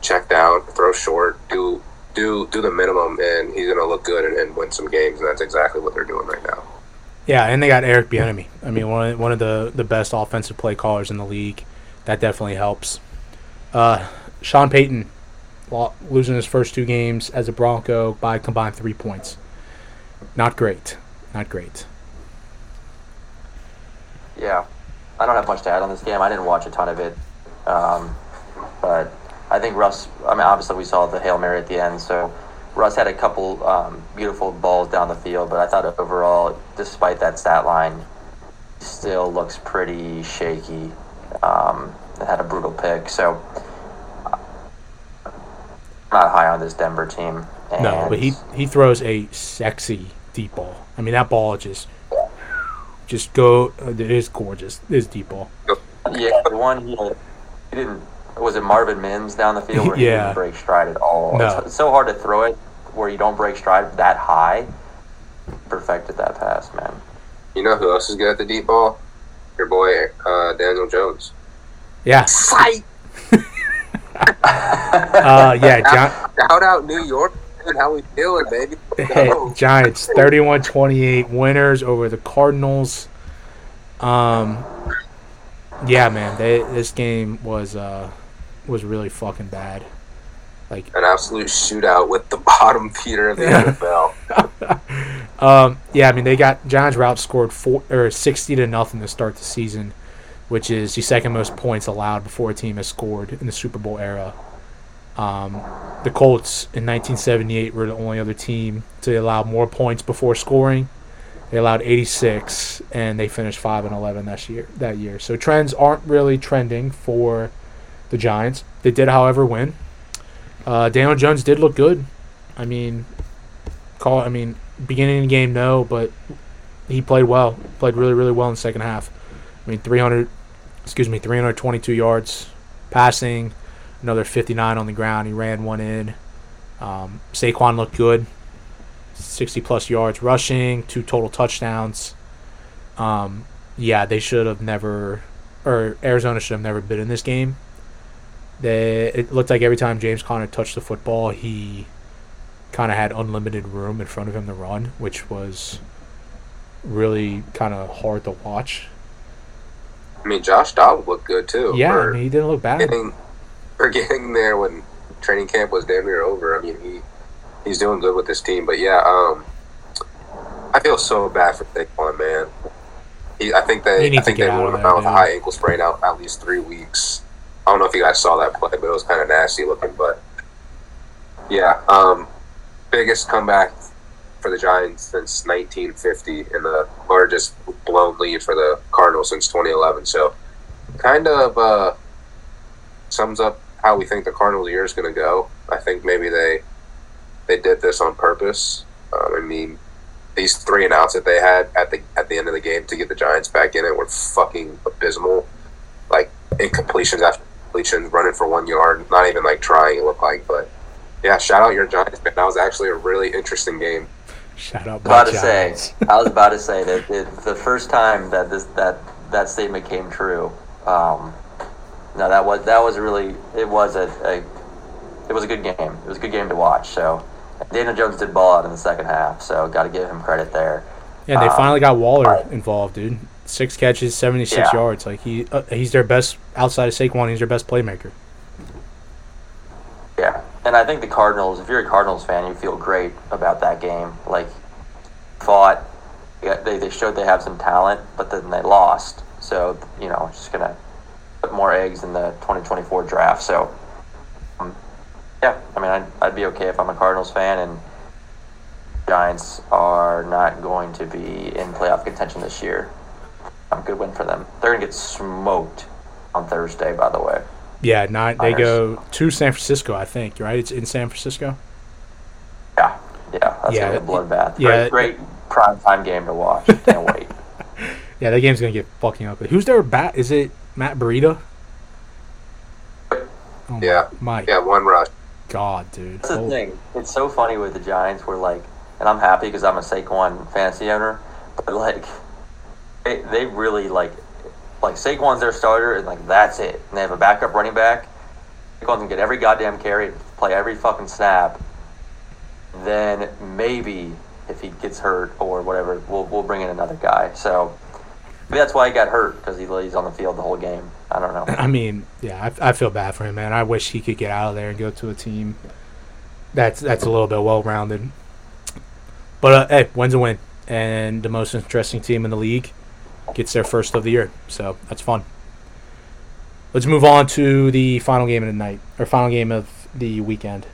check down, throw short, do do do the minimum, and he's gonna look good and, and win some games. And that's exactly what they're doing right now. Yeah, and they got Eric Bieniemy. I mean, one of, one of the the best offensive play callers in the league. That definitely helps. Uh, Sean Payton losing his first two games as a Bronco by combined three points. Not great. Not great. Yeah, I don't have much to add on this game. I didn't watch a ton of it, um, but I think Russ. I mean, obviously we saw the hail mary at the end, so Russ had a couple um, beautiful balls down the field. But I thought overall, despite that stat line, still looks pretty shaky. Um, had a brutal pick, so I'm not high on this Denver team. no, but he he throws a sexy deep ball. I mean, that ball just just go. Uh, it is gorgeous. It is deep ball. Yeah, the one he, he didn't. Was it Marvin Mims down the field where he didn't break stride at all? No. It's, it's, so hard to throw it where you don't break stride that high. Perfected that pass, man. You know who else is good at the deep ball? Your boy uh, Daniel Jones. Yeah. Fight. <laughs> uh, yeah. John- Shout out New York how we feeling, baby? <laughs> Hey, Giants 31-28 winners over the Cardinals. Um, yeah, man, they, this game was uh was really fucking bad. Like an absolute shootout with the <laughs> bottom feeder of the NFL. <laughs> um, yeah, I mean they got Giants were outscored four or sixty to nothing to start the season, which is the second most points allowed before a team has scored in the Super Bowl era. Um, the Colts in 1978 were the only other team to allow more points before scoring. They allowed 86, and they finished five and 11 that year. That year, so trends aren't really trending for the Giants. They did, however, win. Uh, Daniel Jones did look good. I mean, Call. I mean, beginning of the game, no, but he played well. Played really, really well in the second half. I mean, 300, excuse me, 322 yards passing, another 59 on the ground. He ran one in. Um, Saquon looked good, 60 plus yards rushing, two total touchdowns. Um, yeah, they should have never, or Arizona should have never been in this game. They, it looked like every time James Conner touched the football, he kind of had unlimited room in front of him to run, which was really kind of hard to watch. I mean, Josh Dobbs looked good too. Yeah, I mean, he didn't look bad. Getting, for getting there when training camp was damn near over. I mean, he he's doing good with this team. But yeah, um, I feel so bad for Saquon, man. He, I think they I think they ruled him out with a high ankle sprain out at least three weeks. I don't know if you guys saw that play, but it was kind of nasty looking. But yeah, um, biggest comeback for the Giants since 1950 and the largest blown lead for the Cardinals since 2011. So, kind of uh, sums up how we think the Cardinals' year is going to go. I think maybe they they did this on purpose. Um, I mean, these three and outs that they had at the at the end of the game to get the Giants back in it were fucking abysmal. Like incompletions after completions, running for one yard, not even like trying. It looked like, but yeah, shout out your Giants man. That was actually a really interesting game. Shout out. About to say, I was about to say that it, the first time that this that that statement came true. Um, no, that was that was really it was a, a it was a good game. It was a good game to watch. So Daniel Jones did ball out in the second half, so got to give him credit there. Yeah, they um, finally got Waller involved, dude. Six catches, seventy six yeah. yards. Like he uh, he's their best outside of Saquon. He's their best playmaker. Yeah, and I think the Cardinals. If you're a Cardinals fan, you feel great about that game. Like fought, they they showed they have some talent, but then they lost. So you know, just gonna put more eggs in the 2024 draft. So um, yeah, I mean, I'd, I'd be okay if I'm a Cardinals fan and Giants are not going to be in playoff contention this year. I'm good win for them. They're gonna get smoked on Thursday, by the way. Yeah, not they go to San Francisco, I think. Right? It's in San Francisco. Yeah, yeah, that's yeah, gonna be a bloodbath. Yeah, great, great prime time game to watch. <laughs> Can't wait. Yeah, that game's gonna get fucking ugly. Who's their bat? Is it Matt Breida? Oh yeah, my yeah, one rush. God, dude. That's the oh. thing. It's so funny with the Giants. We're like, and I'm happy because I'm a Saquon fantasy owner, but like, they, really like, like Saquon's their starter, and like that's it. And they have a backup running back. Saquon can get every goddamn carry, play every fucking snap. Then maybe if he gets hurt or whatever, we'll we'll bring in another guy. So maybe that's why he got hurt because he lays on the field the whole game. I don't know. I mean, yeah, I, I feel bad for him, man. I wish he could get out of there and go to a team that's that's a little bit well rounded. But uh, hey, wins a win, and the most interesting team in the league gets their first of the year, so that's fun. Let's move on to the final game of the night, or final game of the weekend.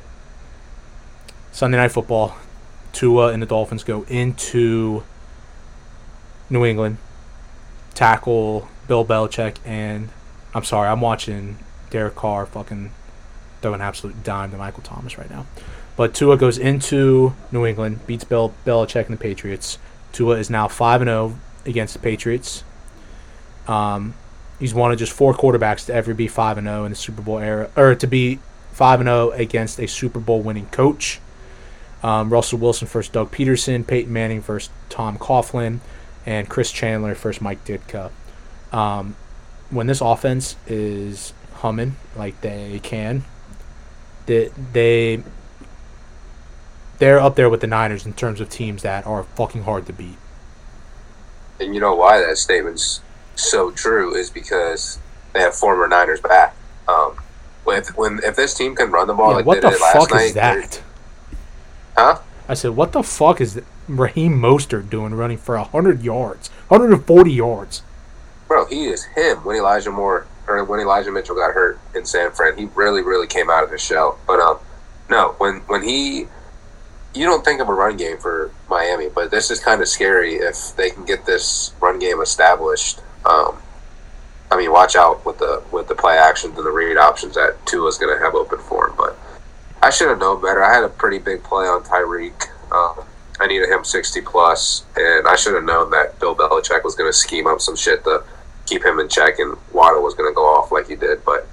Sunday night football. Tua and the Dolphins go into New England, tackle Bill Belichick and I'm sorry, I'm watching Derek Carr fucking throw an absolute dime to Michael Thomas right now. But Tua goes into New England, beats Bill Belichick and the Patriots. Tua is now five and zero oh against the Patriots. Um, he's one of just four quarterbacks to ever be five and zero oh in the Super Bowl era, or to be five and zero oh against a Super Bowl winning coach. Um, Russell Wilson first, Doug Pederson, Peyton Manning first, Tom Coughlin, and Chris Chandler first, Mike Ditka. Um, when this offense is humming like they can, they, they they're up there with the Niners in terms of teams that are fucking hard to beat. And you know why that statement's so true is because they have former Niners back. Um, with when if this team can run the ball yeah, like what they the did last fuck night, is that? Huh? I said, what the fuck is Raheem Mostert doing running for hundred yards, hundred and forty yards? bro, he is him when Elijah Moore or when Elijah Mitchell got hurt in San Fran. He really, really came out of his shell. But um, no, when when he, you don't think of a run game for Miami, but this is kind of scary if they can get this run game established. Um, I mean, watch out with the with the play actions and the read options that Tua's going to have open for him. But I should have known better. I had a pretty big play on Tyreek. Um, I needed him 60 plus, and I should have known that Bill Belichick was going to scheme up some shit to keep him in check, and Waddle was going to go off like he did. But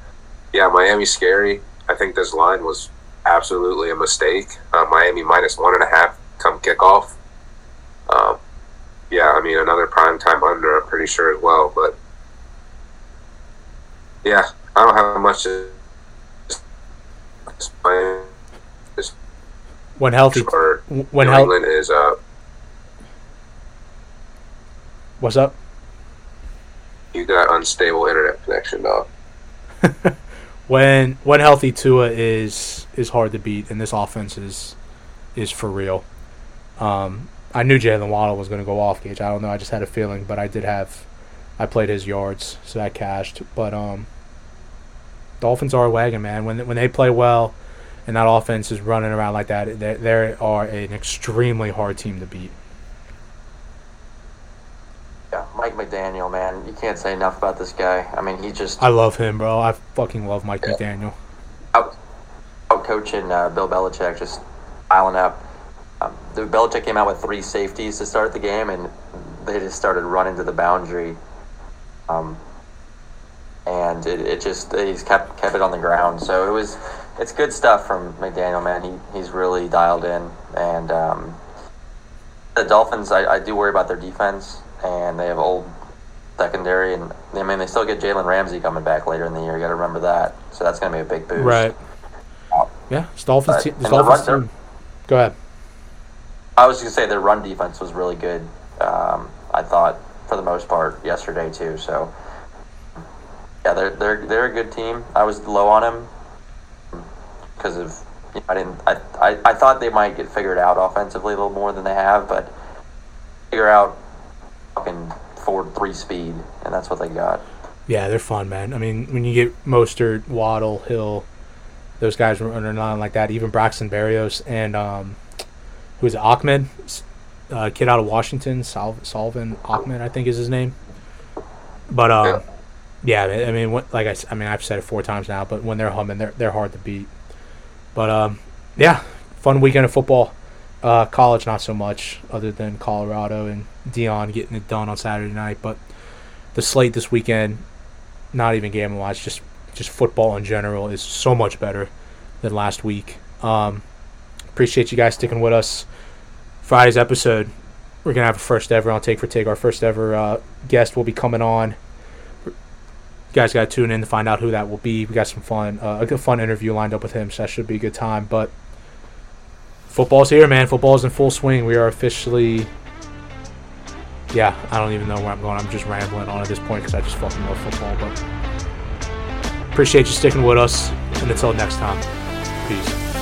yeah, Miami's scary. I think this line was absolutely a mistake. Uh, Miami minus one and a half come kickoff. Um, yeah, I mean another prime time under. I'm pretty sure as well, but yeah, I don't have much to. When healthy, when New England is uh. What's up? You got unstable internet connection, dog. When when healthy Tua is is hard to beat, and this offense is is for real. Um, I knew Jaylen Waddle was going to go off, Gage. I don't know. I just had a feeling, but I did have. I played his yards, so that cashed. But um, Dolphins are a wagon, man. When when they play well, and that offense is running around like that, they they are an extremely hard team to beat. Yeah, Mike McDaniel, man, you can't say enough about this guy. I mean, he just. I love him, bro. I fucking love Mike yeah. McDaniel. Out, out coaching uh, Bill Belichick, just piling up. Um, the Belichick came out with three safeties to start the game, and they just started running to the boundary. Um, and it, it just he's kept kept it on the ground. So it was it's good stuff from McDaniel, man. He he's really dialed in, and um, the Dolphins. I, I do worry about their defense, and they have old secondary, and I mean they still get Jalen Ramsey coming back later in the year. You got to remember that. So that's going to be a big boost. Right. Yeah. But, te- team. Go ahead. I was going to say their run defense was really good. Um, I thought for the most part yesterday too. So yeah, they're they're they're a good team. I was low on them because of you know, I didn't I, I I thought they might get figured out offensively a little more than they have, but figure out fucking four three speed, and that's what they got. Yeah, they're fun, man. I mean, when you get Mostert, Waddle, Hill, those guys were running on like that, even Braxton Berrios and um, who is it, Ahmed, uh, kid out of Washington, Sal- Salvon Ahmed, I think is his name. But um, yeah. Yeah, I mean, like I, I mean, I've said it four times now, but when they're humming, they're they're hard to beat. But um, yeah, fun weekend of football. Uh, college, not so much, other than Colorado and Deion getting it done on Saturday night. But the slate this weekend, not even game wise, just just football in general is so much better than last week. Um, appreciate you guys sticking with us. Friday's episode, we're gonna have a first ever on Take for Take. Our first ever uh, guest will be coming on guys got to tune in to find out who that will be. We got some fun, uh, a good fun interview lined up with him, so that should be a good time. But football's here, man. Football's in full swing. We are officially. Yeah, I don't even know where I'm going. I'm just rambling on at this point because I just fucking love football. But appreciate you sticking with us, and until next time, peace.